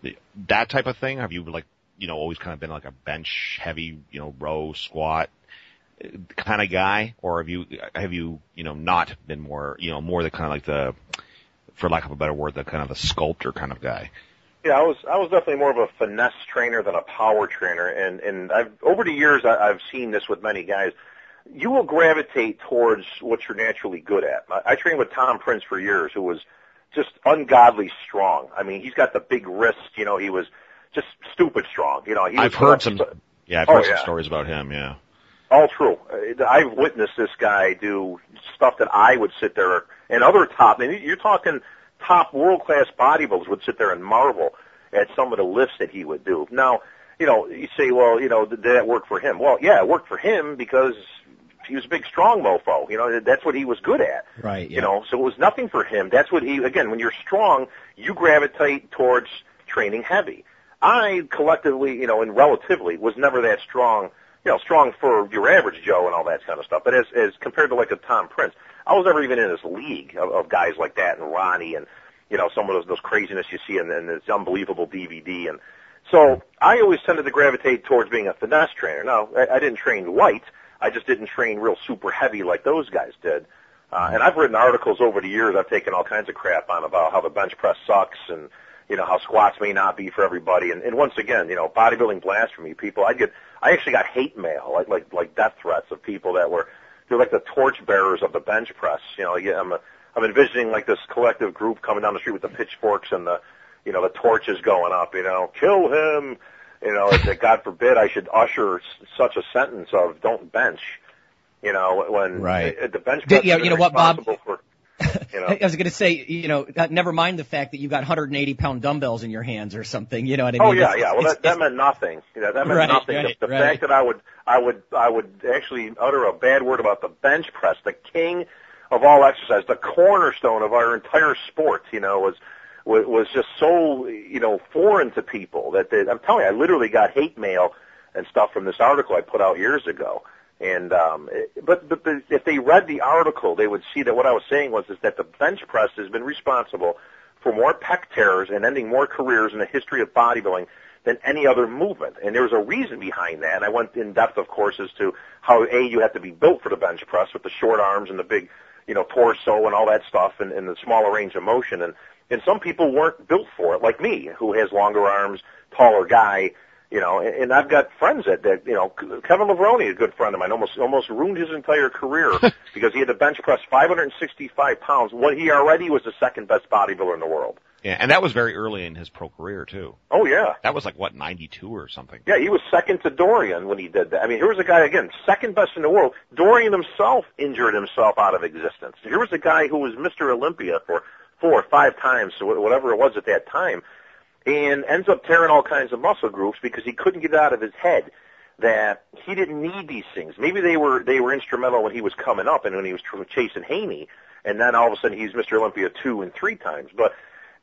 that type of thing? Have you like you know always kind of been like a bench heavy, you know, row squat kind of guy, or have you have you you know not been more you know more the kind of like the for lack of a better word, the kind of the sculptor kind of guy. Yeah, I was I was definitely more of a finesse trainer than a power trainer, and and I've over the years I, I've seen this with many guys. You will gravitate towards what you're naturally good at. I, I trained with Tom Prince for years, who was just ungodly strong. I mean, he's got the big wrist. You know, he was just stupid strong. You know, he I've heard some, yeah, I've Oh, heard some yeah. stories about him. Yeah, All true. I've witnessed this guy do stuff that I would sit there and other top. And you're talking top world class bodybuilders would sit there and marvel at some of the lifts that he would do. Now, you know, you say, well, you know, did that work for him? Well, yeah, it worked for him because he was a big strong mofo. You know, that's what he was good at. right, yeah. You know, so it was nothing for him. That's what he, again, when you're strong, you gravitate towards training heavy. I collectively, you know, and relatively was never that strong, you know, strong for your average Joe and all that kind of stuff. But as, as compared to like a Tom Prince, I was never even in this league of, of guys like that and Ronnie and, you know, some of those, those craziness you see in, in this unbelievable DVD. And so I always tended to gravitate towards being a finesse trainer. Now, I, I didn't train light. I just didn't train real super heavy like those guys did. Uh, and I've written articles over the years. I've taken all kinds of crap on about how the bench press sucks and, you know, how squats may not be for everybody. And, and once again, you know, bodybuilding blasphemy people, I get, I actually got hate mail, like, like, like death threats of people that were, they're like the torch bearers of the bench press. You know, yeah, I'm I'm envisioning like this collective group coming down the street with the pitchforks and the, you know, the torches going up. You know, kill him. You know, that God forbid I should usher s- such a sentence of don't bench. You know, when Right. the bench Did- press yeah, is you know what, Bob? For, you know, I was going to say, you know, never mind the fact that you got 180 pound dumbbells in your hands or something. You know what I oh, mean? Oh yeah, It's- yeah. Well, that, that meant nothing. You know, that meant Right, nothing. right, the the right. fact that I would, I would, I would actually utter a bad word about the bench press, the king of all exercise, the cornerstone of our entire sport. You know, was was, was just so you know foreign to people that they, I'm telling you, I literally got hate mail and stuff from this article I put out years ago. And um, it- but but the, if they read the article, they would see that what I was saying was is that the bench press has been responsible for more pec tears and ending more careers in the history of bodybuilding than any other movement. And there's a reason behind that. And I went in depth, of course, as to how a you have to be built for the bench press with the short arms and the big, you know, torso and all that stuff, and, and the smaller range of motion. And and some people weren't built for it, like me, who has longer arms, taller guy. You know, and, and I've got friends that, that you know, Kevin Levrone, a good friend of mine, almost almost ruined his entire career because he had to bench press 565 pounds when he already was the second best bodybuilder in the world. Yeah, and that was very early in his pro career too. Oh yeah, That was like what ninety two or something. yeah, he was second to Dorian when he did that. I mean, here was a guy again, second best in the world. Dorian himself injured himself out of existence. Here was a guy who was Mr. Olympia for four or five times, whatever it was at that time, and ends up tearing all kinds of muscle groups because he couldn't get out of his head that he didn't need these things. Maybe they were they were instrumental when he was coming up and when he was chasing Haney, and then all of a sudden he's Mr. Olympia two and three times. But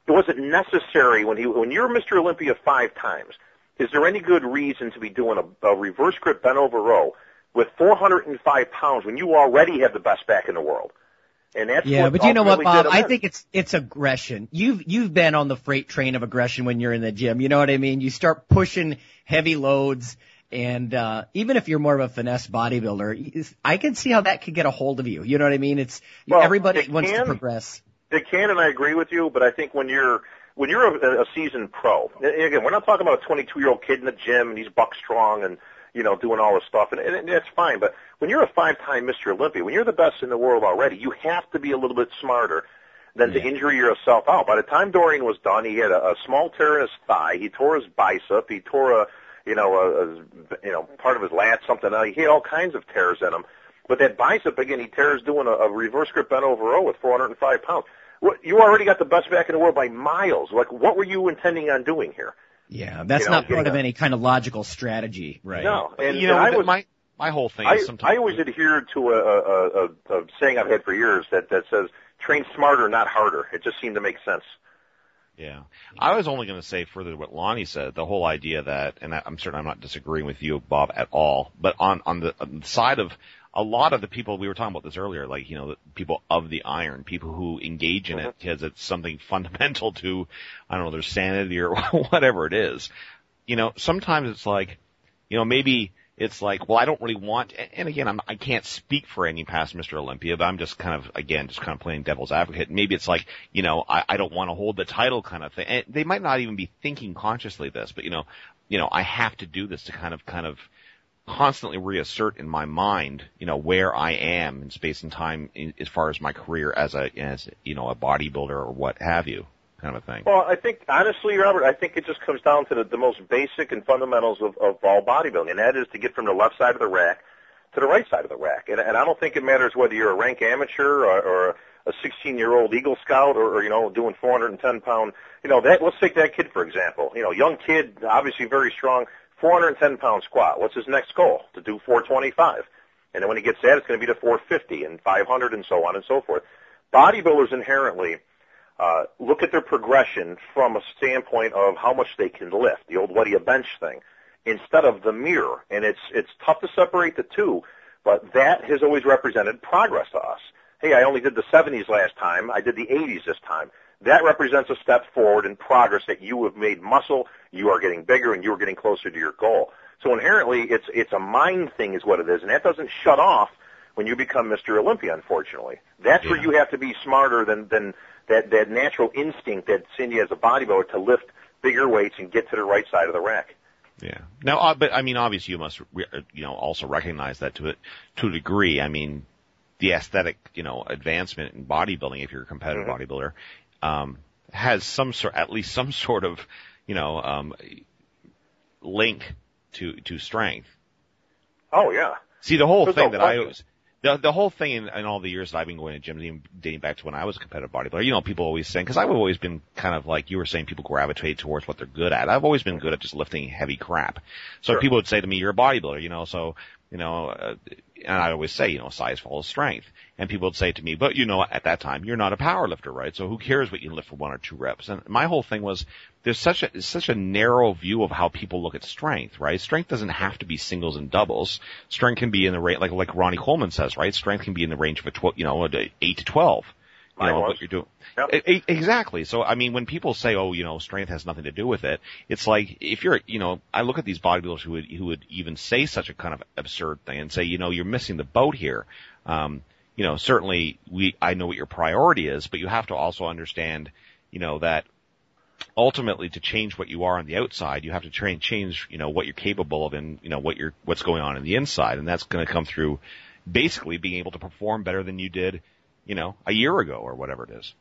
it wasn't necessary when he when you're Mr. Olympia five times. Is there any good reason to be doing a, a reverse grip bent over row with 405 pounds when you already have the best back in the world? And that's Yeah, but you know what, Bob? I think it's it's aggression. You've you've been on the freight train of aggression when you're in the gym. You know what I mean? You start pushing heavy loads, and uh even if you're more of a finesse bodybuilder, I can see how that could get a hold of you. You know what I mean? It's Well, everybody it wants to progress. It can, and I agree with you. But I think when you're when you're a, a seasoned pro, again, we're not talking about a 22 year old kid in the gym and he's buck strong and you know doing all this stuff, and, and that's fine. But when you're a five time Mr. Olympia, when you're the best in the world already, you have to be a little bit smarter than to injure yourself out. By the time Dorian was done, he had a, a small tear in his thigh. He tore his bicep. He tore a you know a, a you know part of his lat, something else. He had all kinds of tears in him. But that bicep again, he tears doing a, a reverse grip bent over row with 405 pounds. What, you already got the best back in the world by miles. Like, what were you intending on doing here? Yeah, that's You know, not part of getting any kind of logical strategy, right? No, and, you know, and I was my my whole thing I, is sometimes I always adhere to a, a, a, a saying I've had for years that that says train smarter, not harder. It just seemed to make sense. Yeah. I was only going to say further to what Lonnie said, the whole idea that, and I'm certain I'm not disagreeing with you, Bob, at all, but on, on the, on the side of a lot of the people, we were talking about this earlier, like, you know, the people of the iron, people who engage in it mm-hmm. because it's something fundamental to, I don't know, their sanity or whatever it is. You know, sometimes it's like, you know, maybe it's like, well, I don't really want, and again, I'm, I can't speak for any past Mr. Olympia, but I'm just kind of, again, just kind of playing devil's advocate. Maybe it's like, you know, I, I don't want to hold the title kind of thing. And they might not even be thinking consciously this, but you know, you know, I have to do this to kind of, kind of constantly reassert in my mind, you know, where I am in space and time in, as far as my career as a, as, you know, a bodybuilder or what have you kind of a thing. Well, I think honestly, Robert, I think it just comes down to the, the most basic and fundamentals of, of all bodybuilding, and that is to get from the left side of the rack to the right side of the rack. And, and I don't think it matters whether you're a rank amateur or, or a 16 year old Eagle Scout or, or you know doing 410 pound. You know that. Let's take that kid for example. You know, young kid, obviously very strong, 410 pound squat. What's his next goal? To do 425. And then when he gets that, it's going to be to 450 and 500 and so on and so forth. Bodybuilders inherently uh, look at their progression from a standpoint of how much they can lift, the old what do you bench thing, instead of the mirror. And it's it's tough to separate the two, but that has always represented progress to us. Hey, I only did the 70s last time. I did the 80s this time. That represents a step forward in progress that you have made muscle, you are getting bigger, and you are getting closer to your goal. So inherently, it's it's a mind thing, is what it is, and that doesn't shut off when you become Mr. Olympia. Unfortunately, that's where you have to be smarter than than that that natural instinct that Cindy has as a bodybuilder to lift bigger weights and get to the right side of the rack. Yeah. Now, uh, but I mean, obviously, you must, uh, you know, also recognize that to it to a degree. I mean, the aesthetic, you know, advancement in bodybuilding, if you're a competitive mm-hmm. bodybuilder, um, has some sort, at least some sort of, you know, um, link to to strength. Oh yeah. See the whole There's thing that. I always the the whole thing in, in all the years that I've been going to gyms, even dating back to when I was a competitive bodybuilder, you know, people always saying because I've always been kind of like you were saying, people gravitate towards what they're good at. I've always been good at just lifting heavy crap. So sure. people would say to me, "You're a bodybuilder," you know, so you know, uh, and I always say, you know, size follows strength. And people would say to me, but you know, at that time, you're not a power lifter, right? So who cares what you lift for one or two reps? And my whole thing was, there's such a, such a narrow view of how people look at strength, right? Strength doesn't have to be singles and doubles. Strength can be in the range, like, like Ronnie Coleman says, right? Strength can be in the range of a 12, you know, 8 to 12 you know, what you're doing. Yep. exactly. So, I mean, when people say, oh, you know, strength has nothing to do with it, it's like, if you're, you know, I look at these bodybuilders who would, who would even say such a kind of absurd thing and say, you know, you're missing the boat here. Um, you know, certainly we, I know what your priority is, but you have to also understand, you know, that ultimately to change what you are on the outside, you have to try and change, you know, what you're capable of and, you know, what you're, what's going on in the inside. And that's going to come through basically being able to perform better than you did you know, a year ago or whatever it is.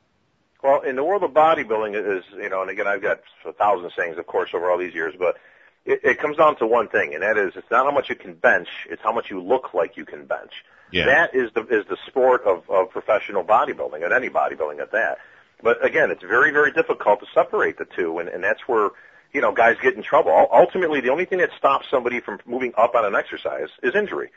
Well, in the world of bodybuilding is, you know, and again, I've got a thousand sayings, of course, over all these years, but it, it comes down to one thing, and that is it's not how much you can bench, it's how much you look like you can bench. Yeah. That is the is the sport of, of professional bodybuilding, and any bodybuilding at that. But again, it's very, very difficult to separate the two, and, and that's where, you know, guys get in trouble. Ultimately, the only thing that stops somebody from moving up on an exercise is injury.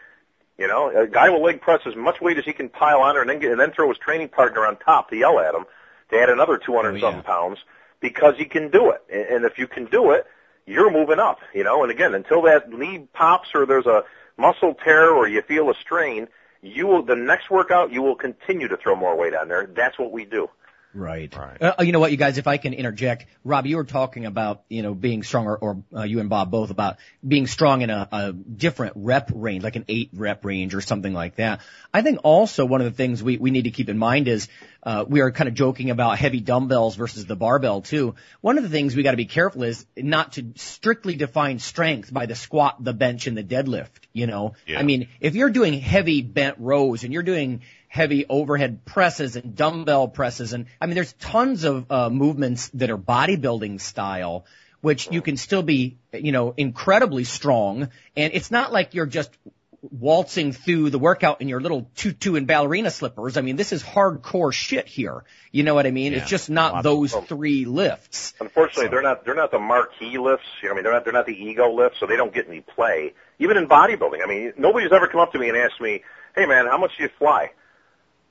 You know, a guy will leg press as much weight as he can pile on her, and then get, and then throw his training partner on top to yell at him to add another 200 oh, yeah. something pounds because he can do it. And, and if you can do it, you're moving up. You know, and again, until that knee pops or there's a muscle tear or you feel a strain, you will the next workout you will continue to throw more weight on there. That's what we do. Right. right. Uh, you know what, you guys, if I can interject, Rob, you were talking about, you know, being stronger, or uh, you and Bob both about being strong in a, a different rep range, like an eight rep range or something like that. I think also one of the things we, we need to keep in mind is, uh, we are kind of joking about heavy dumbbells versus the barbell too. One of the things we got to be careful is not to strictly define strength by the squat, the bench, and the deadlift. You know, yeah. I mean, if you're doing heavy bent rows and you're doing heavy overhead presses and dumbbell presses. And I mean, there's tons of uh, movements that are bodybuilding style, which you can still be, you know, incredibly strong. And it's not like you're just waltzing through the workout in your little tutu and ballerina slippers. I mean, this is hardcore shit here. You know what I mean? Yeah, it's just not those three lifts. Unfortunately, so. they're not they're not the marquee lifts. You know, I mean, they're not they're not the ego lifts, so they don't get any play. Even in bodybuilding, I mean, nobody's ever come up to me and asked me, "Hey, man, how much do you fly?"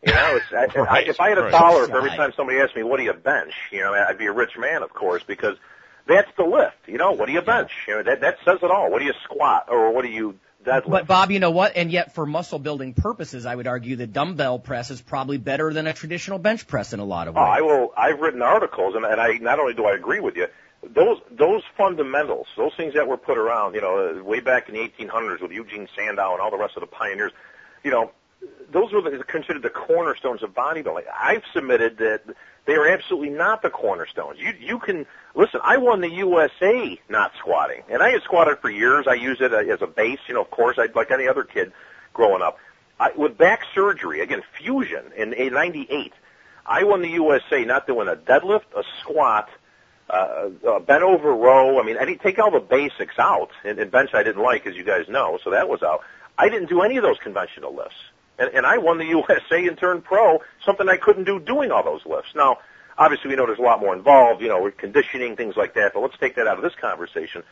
You know, it's, right, I, if I had a dollar for every time somebody asked me, what do you bench? You know, I'd be a rich man, of course, because that's the lift. You know, what do you bench? You know, that, that says it all. What do you squat or what do you deadlift? But Bob, you know what? And yet for muscle building purposes, I would argue the dumbbell press is probably better than a traditional bench press in a lot of ways. Oh, I will, I've written articles and, and I, not only do I agree with you, those those fundamentals, those things that were put around, you know, way back in the 1800s with Eugene Sandow and all the rest of the pioneers, you know, those were the, considered the cornerstones of bodybuilding. I've submitted that they are absolutely not the cornerstones. You you can listen. I won the USA not squatting, and I had squatted for years. I use it as a base, you know. Of course, I like any other kid growing up. I, with back surgery, again, fusion in '98, I won the USA not doing a deadlift, a squat, uh, a bent over row. I mean, I didn't take all the basics out, and, and bench I didn't like, as you guys know, so that was out. I didn't do any of those conventional lifts and, and I won the USA and turned pro, something I couldn't do doing all those lifts. Now, obviously we know there's a lot more involved, you know, with conditioning, things like that, but let's take that out of this conversation.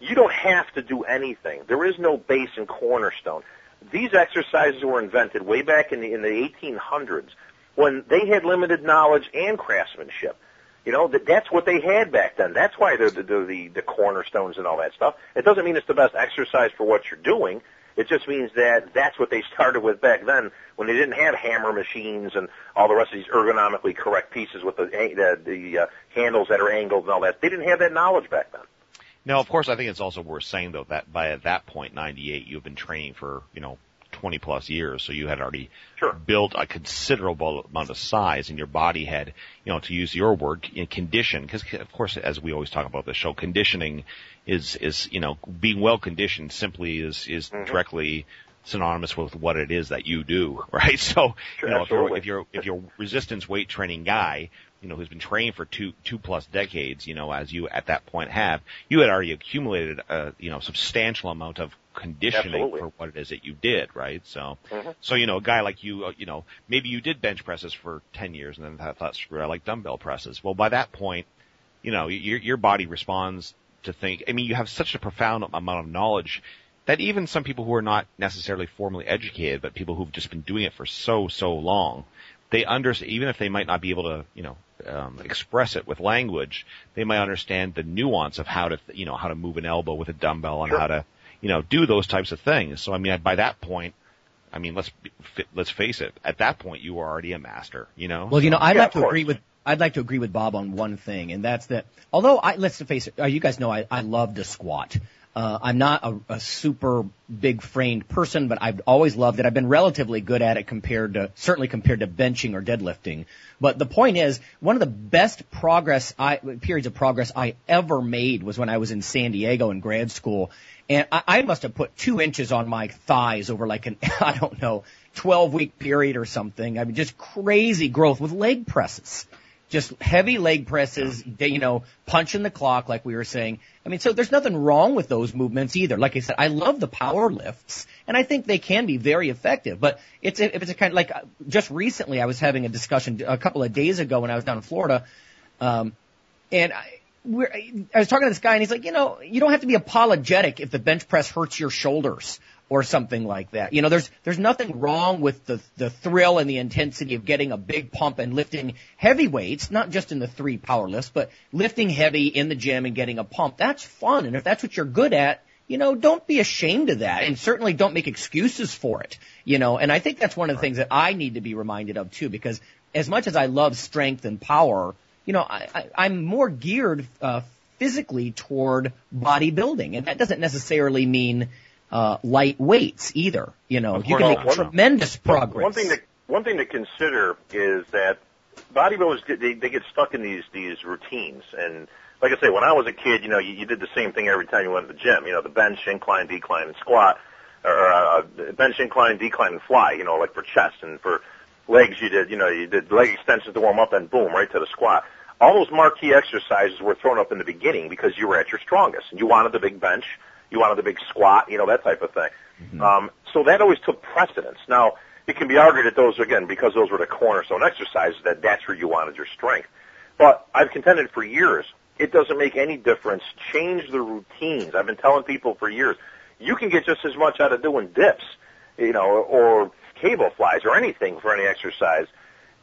You don't have to do anything. There is no base and cornerstone. These exercises were invented way back in the, in the 1800s when they had limited knowledge and craftsmanship. You know, that, that's what they had back then. That's why they're the, the, the cornerstones and all that stuff. It doesn't mean it's the best exercise for what you're doing. It just means that that's what they started with back then when they didn't have hammer machines and all the rest of these ergonomically correct pieces with the the, the uh, handles that are angled and all that. They didn't have that knowledge back then. Now, of course, I think it's also worth saying though that by at that point, 98, you've been training for you know 20 plus years, so you had already sure. built a considerable amount of size, and your body had, you know, to use your word, in condition. Because of course, as we always talk about the show, conditioning is is you know being well conditioned simply is is mm-hmm. directly synonymous with what it is that you do, right? So, Sure, you know, if you're, if you're, if you're resistance weight training guy, you know, who's been trained for two, two plus decades, you know, as you at that point have, you had already accumulated a, you know, substantial amount of conditioning Absolutely. for what it is that you did, right? So, Mhm. so, you know, a guy like you, uh, you know, maybe you did bench presses for 10 years and then thought, thought screw it, I like dumbbell presses. Well, by that point, you know, your, your body responds to think, I mean, you have such a profound amount of knowledge that even some people who are not necessarily formally educated, but people who've just been doing it for so, so long, they understand, even if they might not be able to, you know, um, express it with language, they might understand the nuance of how to, you know, how to move an elbow with a dumbbell and Sure. how to, you know, do those types of things. So I mean, by that point, I mean, let's let's face it. At that point, you are already a master. You know. Well, you know, I'd Yeah, like to agree with I'd like to agree with Bob on one thing, and that's that. Although I let's face it, uh, you guys know I, I love to squat. Uh, I'm not a, a super big framed person, but I've always loved it. I've been relatively good at it compared to certainly compared to benching or deadlifting. But the point is, one of the best progress I periods of progress I ever made was when I was in San Diego in grad school, and I, I must have put two inches on my thighs over like an I don't know 12 week period or something. I mean, just crazy growth with leg presses just heavy leg presses, you know, punching the clock like we were saying. I mean, so there's nothing wrong with those movements either. Like I said, I love the power lifts and I think they can be very effective, but it's, if it's a kind of like just recently I was having a discussion a couple of days ago when I was down in Florida, um, and I, we're, I was talking to this guy and he's like, you know, you don't have to be apologetic if the bench press hurts your shoulders or something like that. You know, there's, there's nothing wrong with the, the thrill and the intensity of getting a big pump and lifting heavy weights, not just in the three power lifts, but lifting heavy in the gym and getting a pump. That's fun. And if that's what you're good at, you know, don't be ashamed of that and certainly don't make excuses for it, you know, and I think that's one of the things that I need to be reminded of too, because as much as I love strength and power, you know, I, I, I'm more geared, uh, physically toward bodybuilding. And that doesn't necessarily mean, uh, light weights either. You know, Of you course can make tremendous progress. One thing to one thing to consider is that bodybuilders get- they, they get stuck in these these routines and like I say, when I was a kid, you know, you, you did the same thing every time you went to the gym. You know, the bench, incline, decline, and squat, or uh, bench, incline, decline, and fly. You know, like for chest and for legs, you did, you know, you did leg extensions to warm up, and boom, right to the squat. All those marquee exercises were thrown up in the beginning because you were at your strongest, and you wanted the big bench, you wanted the big squat, you know, that type of thing. Um, so that always took precedence. Now, it can be argued that those, again, because those were the cornerstone exercises, that that's where you wanted your strength. But I've contended for years, it doesn't make any difference. Change the routines. I've been telling people for years, you can get just as much out of doing dips, you know, or cable flies or anything for any exercise.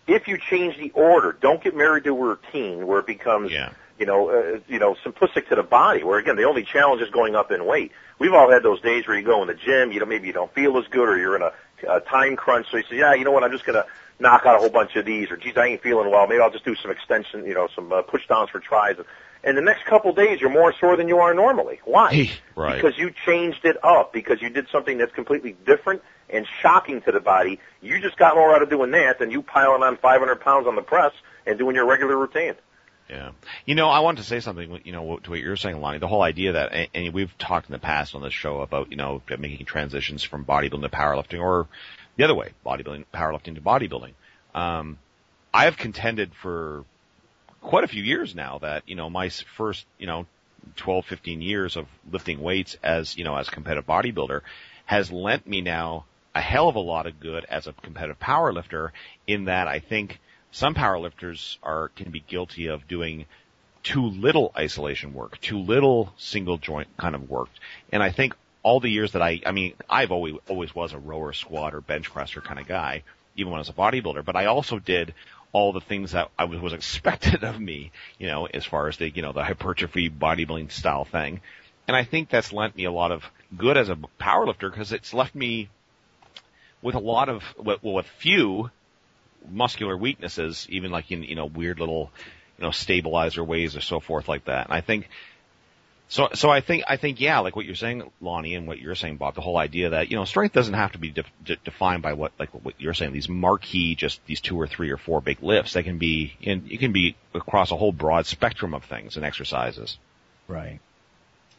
If you change the order, don't get married to a routine where it becomes, Yeah. You know, uh, you know, simplistic to the body. Where again, the only challenge is going up in weight. We've all had those days where you go in the gym, you know, maybe you don't feel as good, or you're in a, a time crunch. So you say, yeah, you know what, I'm just gonna knock out a whole bunch of these, or geez, I ain't feeling well. Maybe I'll just do some extension, you know, some uh, push downs for tries. And the next couple days, you're more sore than you are normally. Why? Right. Because you changed it up. Because you did something that's completely different and shocking to the body. You just got more out of doing that than you piling on 500 pounds on the press and doing your regular routine. Yeah. You know, I wanted to say something, you know, to what you're saying, Lonnie. The whole idea that, and- and we've talked in the past on this show about, you know, making transitions from bodybuilding to powerlifting or the other way, bodybuilding, powerlifting to bodybuilding. Um, I have contended for quite a few years now that, you know, my first, you know, 12, 15 years of lifting weights as, you know, as competitive bodybuilder has lent me now a hell of a lot of good as a competitive powerlifter in that I think some powerlifters are, can be guilty of doing too little isolation work, too little single joint kind of work. And I think all the years that I, I mean, I've always, always was a rower, squat, or bench presser kind of guy, even when I was a bodybuilder, but I also did all the things that I was, was expected of me, you know, as far as the, you know, the hypertrophy bodybuilding style thing. And I think that's lent me a lot of good as a powerlifter because it's left me with a lot of, well, with few muscular weaknesses, even like in, you know, weird little, you know, stabilizer ways or so forth like that. And I think, so, so I think, I think, yeah, like what you're saying, Lonnie, and what you're saying, Bob, the whole idea that, you know, strength doesn't have to be de- de- defined by what, like what you're saying, these marquee, just these two or three or four big lifts. They can be, in, it can be across a whole broad spectrum of things and exercises. Right.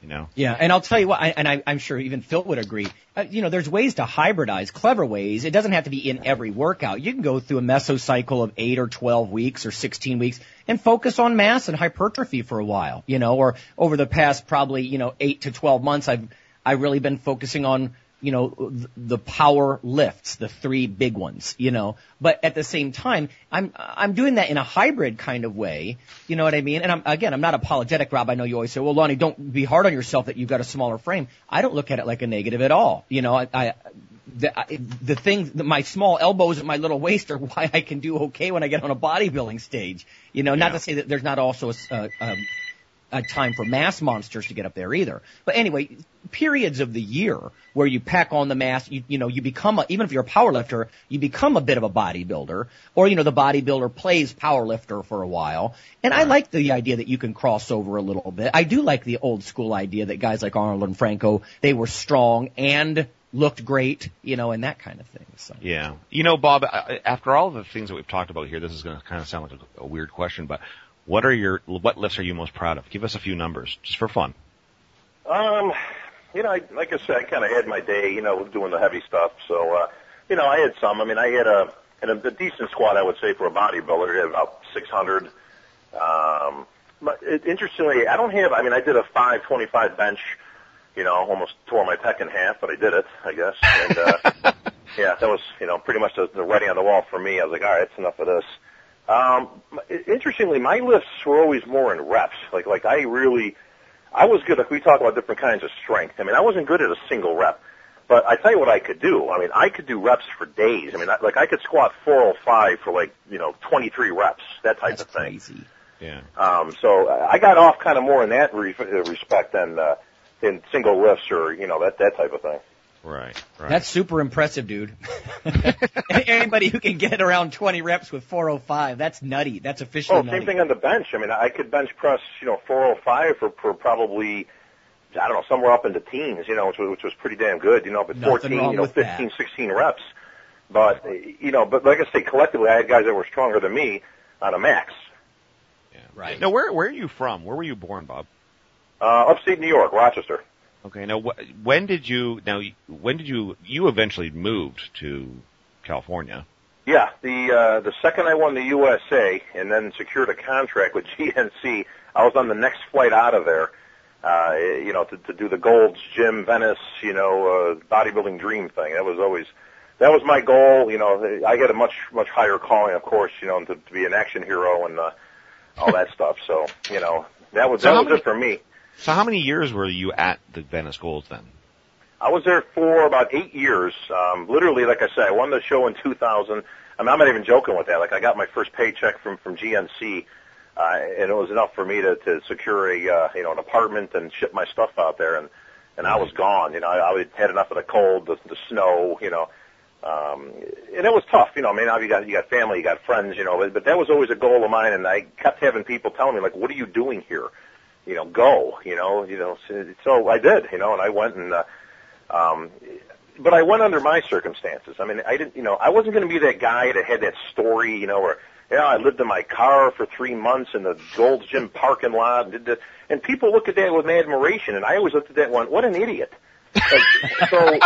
You know. Yeah, and I'll tell you what, I, and I, I'm sure even Phil would agree. Uh, you know, there's ways to hybridize, clever ways. It doesn't have to be in every workout. You can go through a mesocycle of eight or 12 weeks or 16 weeks and focus on mass and hypertrophy for a while. You know, or over the past probably you know eight to 12 months, I've I've really been focusing on you know, the power lifts, the three big ones, you know, but at the same time, I'm, I'm doing that in a hybrid kind of way. You know what I mean? And I'm, again, I'm not apologetic, Rob. I know you always say, well, Lonnie, don't be hard on yourself that you've got a smaller frame. I don't look at it like a negative at all. You know, I, I the, I, the thing, that my small elbows and my little waist are why I can do okay when I get on a bodybuilding stage. You know, not to say that there's not also a, a, a a time for mass monsters to get up there either. But anyway, periods of the year where you pack on the mass, you, you know, you become a, even if you're a power lifter, you become a bit of a bodybuilder, or you know, the bodybuilder plays power lifter for a while. And I like the idea that you can cross over a little bit. I do like the old school idea that guys like Arnold and Franco, they were strong and looked great, you know, and that kind of thing. So. Yeah. You know, Bob, after all the things that we've talked about here, this is going to kind of sound like a, a weird question, but what are your what lifts are you most proud of? Give us a few numbers, just for fun. Um, you know, I, like I said, I kind of had my day, you know, doing the heavy stuff. So, uh, you know, I had some. I mean, I had a, and a, a decent squat, I would say, for a bodybuilder. I had about 600. Um, but it, interestingly, I don't have. I mean, I did a 525 bench. You know, almost tore my pec in half, but I did it, I guess. And uh, yeah, that was, you know, pretty much the, the writing on the wall for me. I was like, all right, that's enough of this. Um, interestingly, my lifts were always more in reps. Like, like I really, I was good. Like we talk about different kinds of strength. I mean, I wasn't good at a single rep, but I tell you what I could do. I mean, I could do reps for days. I mean, I, like I could squat 405 for like you know 23 reps, that type That's of thing. crazy. Yeah. Um, so I got off kind of more in that re- respect than uh, in single lifts or you know that that type of thing. Right. Right. That's super impressive, dude. Anybody who can get around 20 reps with 405, that's nutty. That's officially Oh, nutty. same thing on the bench. I mean, I could bench press, you know, 405 for, for probably, I don't know, somewhere up into teens, you know, which was, which was pretty damn good, you know, but Nothing 14, you know, with 15, that. 16 reps. But, you know, but like I say, collectively, I had guys that were stronger than me on a max. yeah. Right. Now, where where are you from? Where were you born, Bob? Uh, upstate New York, Rochester. Okay. Now, wh- when did you? Now, when did you? You eventually moved to California. Yeah, the uh, the second I won the USA and then secured a contract with GNC, I was on the next flight out of there. Uh, you know, to, to do the Gold's Gym Venice, you know, uh, bodybuilding dream thing. That was always that was my goal. You know, I had a much much higher calling, of course, you know, to, to be an action hero and uh, all that stuff. So, you know, that was So that was many- it for me. So, how many years were you at the Venice Golds then? I was there for about eight years. Um, literally, like I said, I won the show in 2000. I mean, I'm not even joking with that. Like, I got my first paycheck from from GNC, uh, and it was enough for me to to secure a uh, you know an apartment and ship my stuff out there, and and I was gone. You know, I, I had enough of the cold, the, the snow. You know, um, and it was tough. You know, I mean, now you got you got family, you got friends. You know, but, but that was always a goal of mine, and I kept having people telling me like, "What are you doing here?" You know, go. You know, you know. So, I did. You know, and I went and. Uh, um, but I went under my circumstances. I mean, I didn't, you know, I wasn't going to be that guy that had that story, you know, where, yeah, I lived in my car for three months in the Gold's Gym parking lot and did this. And people look at that with admiration, and I always looked at that one, what an idiot. Like, so,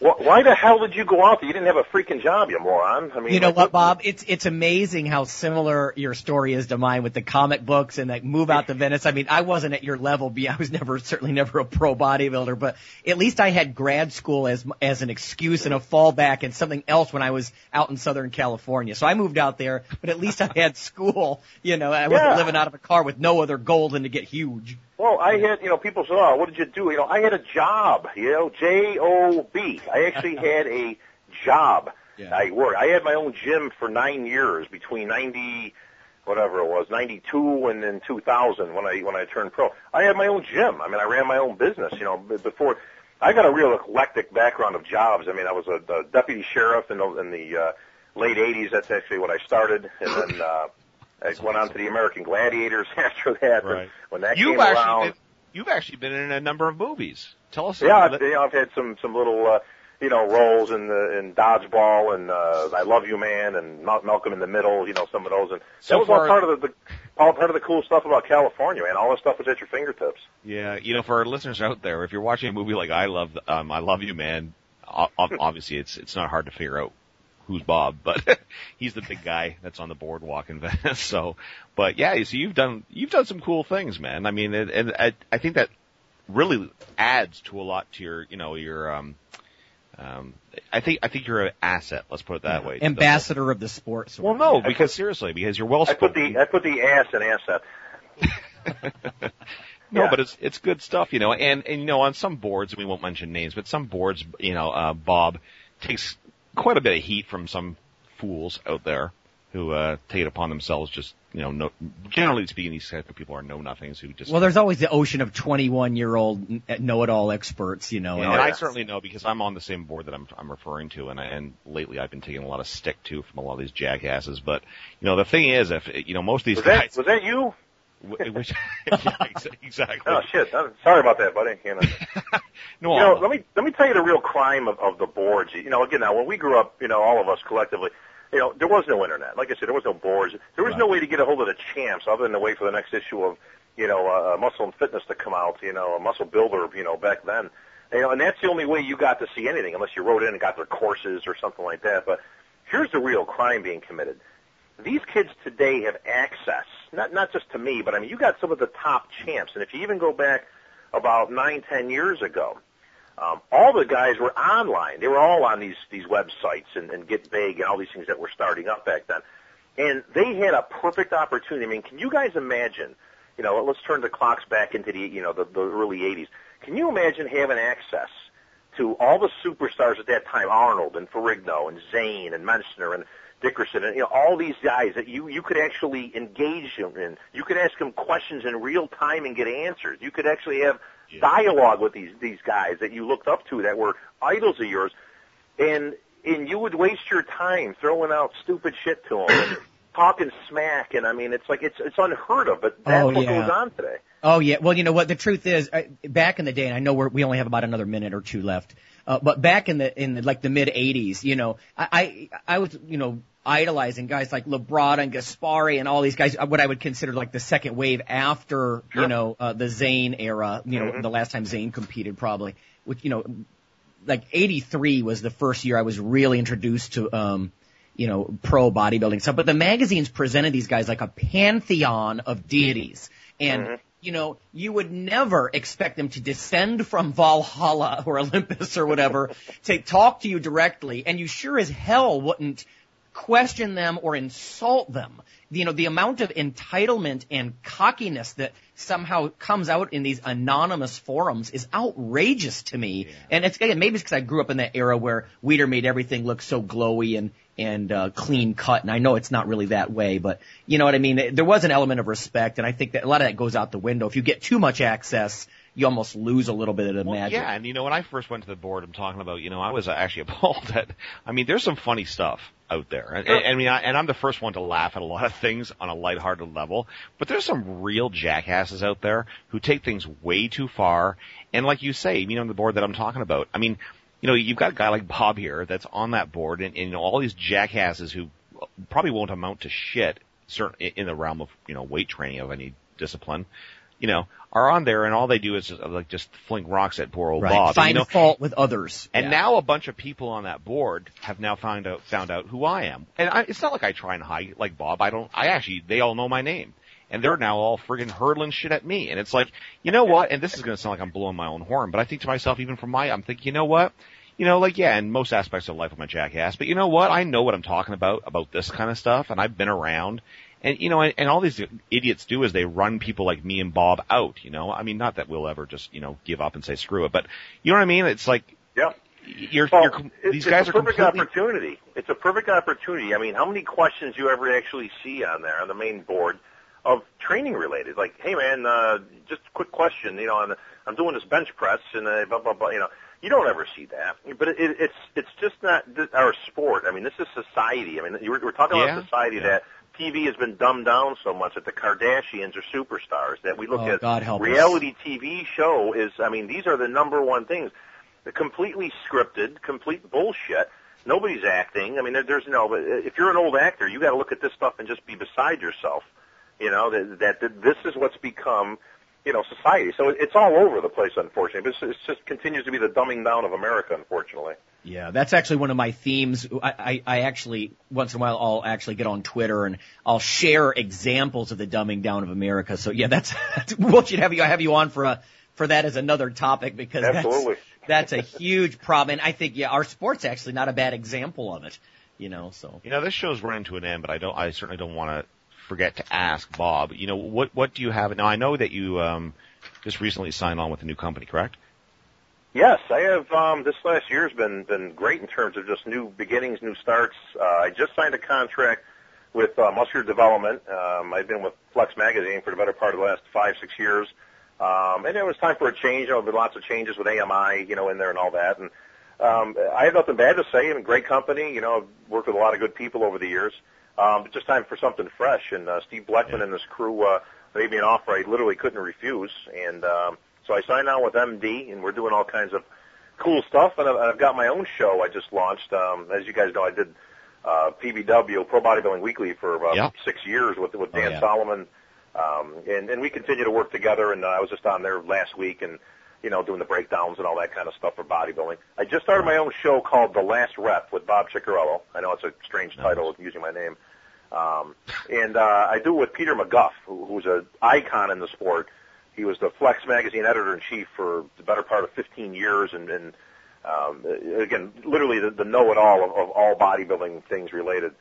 why the hell did you go out there? You didn't have a freaking job, you moron. I mean, You know like, what, Bob? It's it's amazing how similar your story is to mine with the comic books and like move out to Venice. I mean, I wasn't at your level. I was never certainly never a pro bodybuilder, but at least I had grad school as as an excuse and a fallback and something else when I was out in Southern California. So I moved out there, but at least I had school. You know, I wasn't Yeah. living out of a car with no other goal than to get huge. Well, I had, you know, people said, "Oh, what did you do?" You know, I had a job. You know, J O B. I actually had a job. Yeah. I worked. I had my own gym for nine years between ninety, whatever it was, ninety two and then two thousand when I when I turned pro. I had my own gym. I mean, I ran my own business. You know, before I got a real eclectic background of jobs. I mean, I was a, a deputy sheriff in the, in the uh, late '80s. That's actually what I started, and then. uh I went on to the American Gladiators after that. Right. When that You've came actually around, been, you've actually been in a number of movies. Tell us. yeah, about I've, you know, I've had some some little uh, you know, roles in the in dodgeball and uh, I Love You Man and Malcolm in the Middle. You know, some of those, and So that was all part of the, the all part of the cool stuff about California, man. All this stuff was at your fingertips. Yeah, you know, for our listeners out there, if you're watching a movie like I Love, um, I Love You, Man, obviously it's it's not hard to figure out who's Bob, but he's the big guy that's on the boardwalk in Venice. So, but yeah, so you've done you've done some cool things, man. I mean, and, and I, I think that really adds to a lot to your, you know, your um, um, I think I think you're an asset. Let's put it that way. to the- Ambassador of the sport. sort Well, no, because seriously, because you're well I put spoken. the I put the ass in asset. No, Yeah. but it's it's good stuff, you know. And and you know, on some boards, we won't mention names, but some boards, you know, uh, Bob takes quite a bit of heat from some fools out there who uh, take it upon themselves. Just you know, no, generally speaking, these type of people are know nothings who just. Well, there's always the ocean of 21 year old know-it-all experts, you know. and, and and I certainly know because I'm on the same board that I'm I'm referring to, and I, and lately I've been taking a lot of stick too from a lot of these jackasses. But you know, the thing is, if you know, most of these Was guys, that was that you? which, yeah, exactly. Oh shit! I'm sorry about that, buddy. You know. no, You know, let me let me tell you the real crime of, of the boards. You know, again, now when we grew up, you know, all of us collectively, you know, there was no internet. Like I said, there was no boards. There was no way to get a hold of the champs other than to wait for the next issue of, you know, uh, Muscle and Fitness to come out. You know, a Muscle Builder. You know, back then. You know, and that's the only way you got to see anything, unless you wrote in and got their courses or something like that. But here's the real crime being committed. These kids today have access, not not just to me, but I mean, you got some of the top champs, and if you even go back about nine, ten years ago, um, all the guys were online. They were all on these these websites and, and Get Big and all these things that were starting up back then. And they had a perfect opportunity. I mean, can you guys imagine? You know, let's turn the clocks back into the you know the, the early '80s. Can you imagine having access to all the superstars at that time, Arnold and Ferrigno and Zane and Mentzer and Dickerson and you know all these guys that you you could actually engage them in. You could ask them questions in real time and get answers. You could actually have dialogue with these these guys that you looked up to that were idols of yours, and and you would waste your time throwing out stupid shit to them and talking smack. And I mean, it's like it's it's unheard of, but that's Oh, what yeah. goes on today. Oh yeah. Well, you know what? The truth is, I, back in the day, and I know we're, we only have about another minute or two left. Uh, but back in the in the, like the mid '80s, you know, I, I I was you know idolizing guys like Labrada and Gaspari and all these guys. uh, What I would consider like the second wave after you know uh, the Zane era. You know, the last time Zane competed probably. which you know, like '83 was the first year I was really introduced to um you know pro bodybuilding stuff. But the magazines presented these guys like a pantheon of deities and. You know, you would never expect them to descend from Valhalla or Olympus or whatever to talk to you directly, and you sure as hell wouldn't question them or insult them. You know, the amount of entitlement and cockiness that somehow comes out in these anonymous forums is outrageous to me. And it's again, maybe it's because I grew up in that era where Weider made everything look so glowy and and uh, clean cut, and I know it's not really that way, but you know what I mean. There was an element of respect, and I think that a lot of that goes out the window. If you get too much access, you almost lose a little bit of the Well, magic. yeah, and you know, when I first went to the board, I'm talking about, you know, I was actually appalled at, I mean, there's some funny stuff out there. And, and, I mean, I, and I'm the first one to laugh at a lot of things on a lighthearted level, but there's some real jackasses out there who take things way too far. And like you say, you know, the board that I'm talking about, I mean, you know, you've got a guy like Bob here that's on that board and, and you know, all these jackasses who probably won't amount to shit, certainly in the realm of, you know, weight training of any discipline, you know, are on there and all they do is just, like just fling rocks at poor old right. Bob. And, Find you know, fault with others. and Yeah. now a bunch of people on that board have now found out found out who I am. And I, it's not like I try and hide like Bob. I don't. I actually they all know my name, and they're now all friggin' hurling shit at me. And it's like, you know what? And this is going to sound like I'm blowing my own horn, but I think to myself, even from my, I'm thinking, you know what? You know, like yeah, in most aspects of life, I'm a jackass. But you know what? I know what I'm talking about about this kind of stuff, and I've been around. And you know, and, and all these idiots do is they run people like me and Bob out. You know, I mean, not that we'll ever just you know give up and say screw it, but you know what I mean? It's like Yeah. you're, Well, you're these it's guys a are perfect completely. opportunity. It's a perfect opportunity. I mean, how many questions do you ever actually see on there on the main board of training related? Like, hey man, uh, just a quick question. You know, I'm, I'm doing this bench press and uh, blah blah blah. You know, you don't ever see that. But it, it, it's it's just not our sport. I mean, this is society. I mean, were, we're talking Yeah, about society yeah. that. TV has been dumbed down so much that the Kardashians are superstars that we look Oh, at God help us. reality TV show is I mean these are the number one things The completely scripted, complete bullshit. Nobody's acting. I mean, there, there's no. But if you're an old actor, you got to look at this stuff and just be beside yourself. You know that, that that this is what's become, you know, society. So it's all over the place, unfortunately. But it just continues to be the dumbing down of America, unfortunately. Yeah, that's actually one of my themes. I, I, I actually once in a while I'll actually get on Twitter and I'll share examples of the dumbing down of America. So yeah, that's, that's we should have you I have you on for a for that as another topic because Absolutely. that's that's a huge problem. And I think yeah, our sport's actually not a bad example of it. You know, so You know, this show's running to an end, but I don't. I certainly don't want to forget to ask Bob. You know, what what do you have now? I know that you um, just recently signed on with a new company, correct? Yes, I have. Um, this last year has been been great in terms of just new beginnings, new starts. Uh, I just signed a contract with uh, Muscular Development. Um, I've been with Flex Magazine for the better part of the last five, six years, um, and it was time for a change. There have been lots of changes with AMI, you know, in there and all that. And um, I have nothing bad to say. I'm a great company. You know, I've worked with a lot of good people over the years. Um, but just time for something fresh. And uh, Steve Blechman Yeah. and his crew uh, made me an offer I literally couldn't refuse. And um, so I signed on with MD, and we're doing all kinds of cool stuff. And I've, I've got my own show I just launched. Um, as you guys know, I did uh, PBW Pro Bodybuilding Weekly for about Yeah. six years with with Oh, Dan yeah. Solomon, um, and and we continue to work together. And uh, I was just on there last week and you know doing the breakdowns and all that kind of stuff for bodybuilding. I just started my own show called The Last Rep with Bob Cicherillo. I know it's a strange title using my name. Um, and uh, I do with Peter McGough, who, who's an icon in the sport. He was the Flex magazine editor in chief for the better part of 15 years, and, and um, again, literally the, the know-it-all of, of all bodybuilding things related.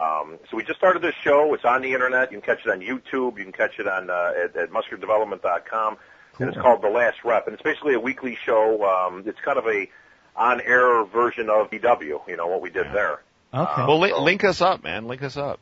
Um, so we just started this show. It's on the internet. You can catch it on YouTube. You can catch it on uh, at, at musculardevelopment.com. And it's called The Last Rep, and it's basically a weekly show. Um, it's kind of a on-air version of BW. You know what we did there. okay. Uh, Well, li- so- link us up, man. Link us up.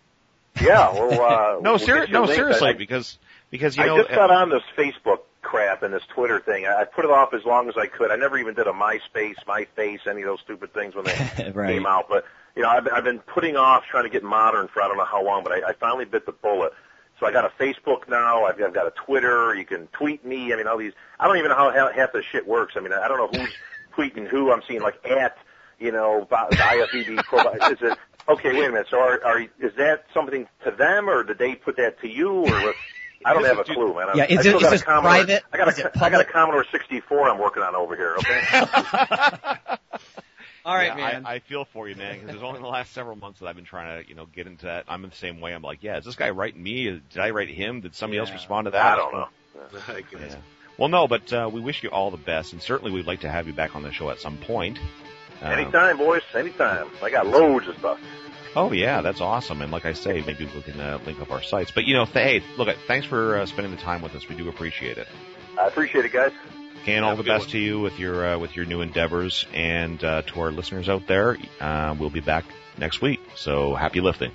Yeah. Well, uh, No, we'll ser- get you a no, seriously, I- because because you I know. just got on this Facebook crap and this Twitter thing. I I put it off as long as I could. I never even did a MySpace, MyFace, any of those stupid things when they Right. came out. But you know, I've, I've been putting off trying to get modern for I don't know how long. But I, I finally bit the bullet. So I got a Facebook now. I've, I've got a Twitter. You can tweet me. I mean, all these. I don't even know how half, half this shit works. I mean, I don't know who's tweeting who. I'm seeing like at you know the IFBB pro. Is it okay? Wait a minute. So are, are is that something to them, or did they put that to you, or? What? I don't have a clue, man. Yeah, is I it- still is got a this Commodore- private? I got Is it a, I got a? Commodore 64 I'm working on over here. Okay. All right, yeah, man. I, I feel for you, man, because it's only the last several months that I've been trying to, you know, get into that. I'm in the same way. I'm like, yeah, is this guy writing me? Did I write him? Did somebody else respond to that? I don't know. I guess. Yeah. Well, no, but uh, we wish you all the best, and certainly we'd like to have you back on the show at some point. Uh, Anytime, boys. Anytime. I got loads of stuff. Oh yeah, that's awesome. And like I say, maybe we can uh, link up our sites. But you know, th- hey, look, thanks for uh, spending the time with us. We do appreciate it. I appreciate it, guys. And all the best one. to you with your uh, with your new endeavors, and uh, to our listeners out there. Uh, we'll be back next week. So happy lifting.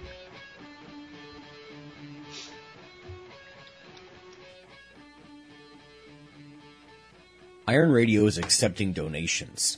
Iron Radio is accepting donations.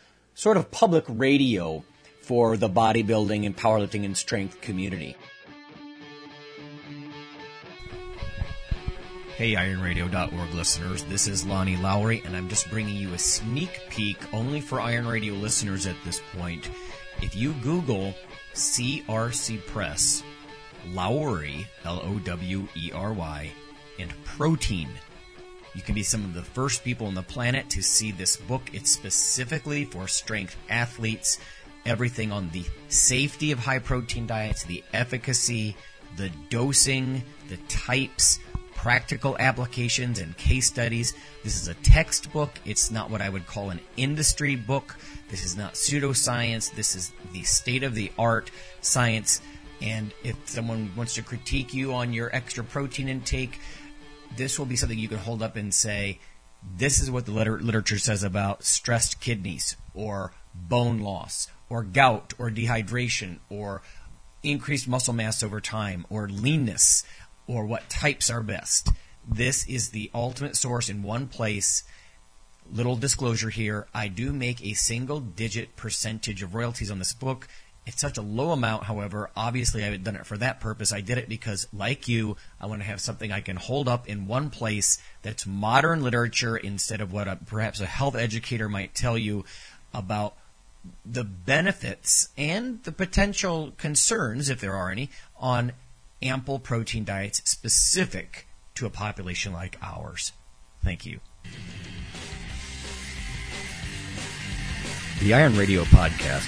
sort of public radio for the bodybuilding and powerlifting and strength community. Hey, IronRadio.org listeners, this is Lonnie Lowery, and I'm just bringing you a sneak peek only for Iron Radio listeners at this point. If you Google CRC Press, Lowery, L O W E R Y, and protein. You can be some of the first people on the planet to see this book. It's specifically for strength athletes. Everything on the safety of high protein diets, the efficacy, the dosing, the types, practical applications, and case studies. This is a textbook. It's not what I would call an industry book. This is not pseudoscience. This is the state of the art science. And if someone wants to critique you on your extra protein intake, this will be something you can hold up and say, this is what the liter- literature says about stressed kidneys or bone loss, or gout, or dehydration, or increased muscle mass over time, or leanness, or what types are best. This is the ultimate source in one place. Little disclosure here I do make a single digit percentage of royalties on this book. It's such a low amount, however. Obviously, I haven't done it for that purpose. I did it because, like you, I want to have something I can hold up in one place that's modern literature instead of what a, perhaps a health educator might tell you about the benefits and the potential concerns, if there are any, on ample protein diets specific to a population like ours. Thank you. The Iron Radio podcast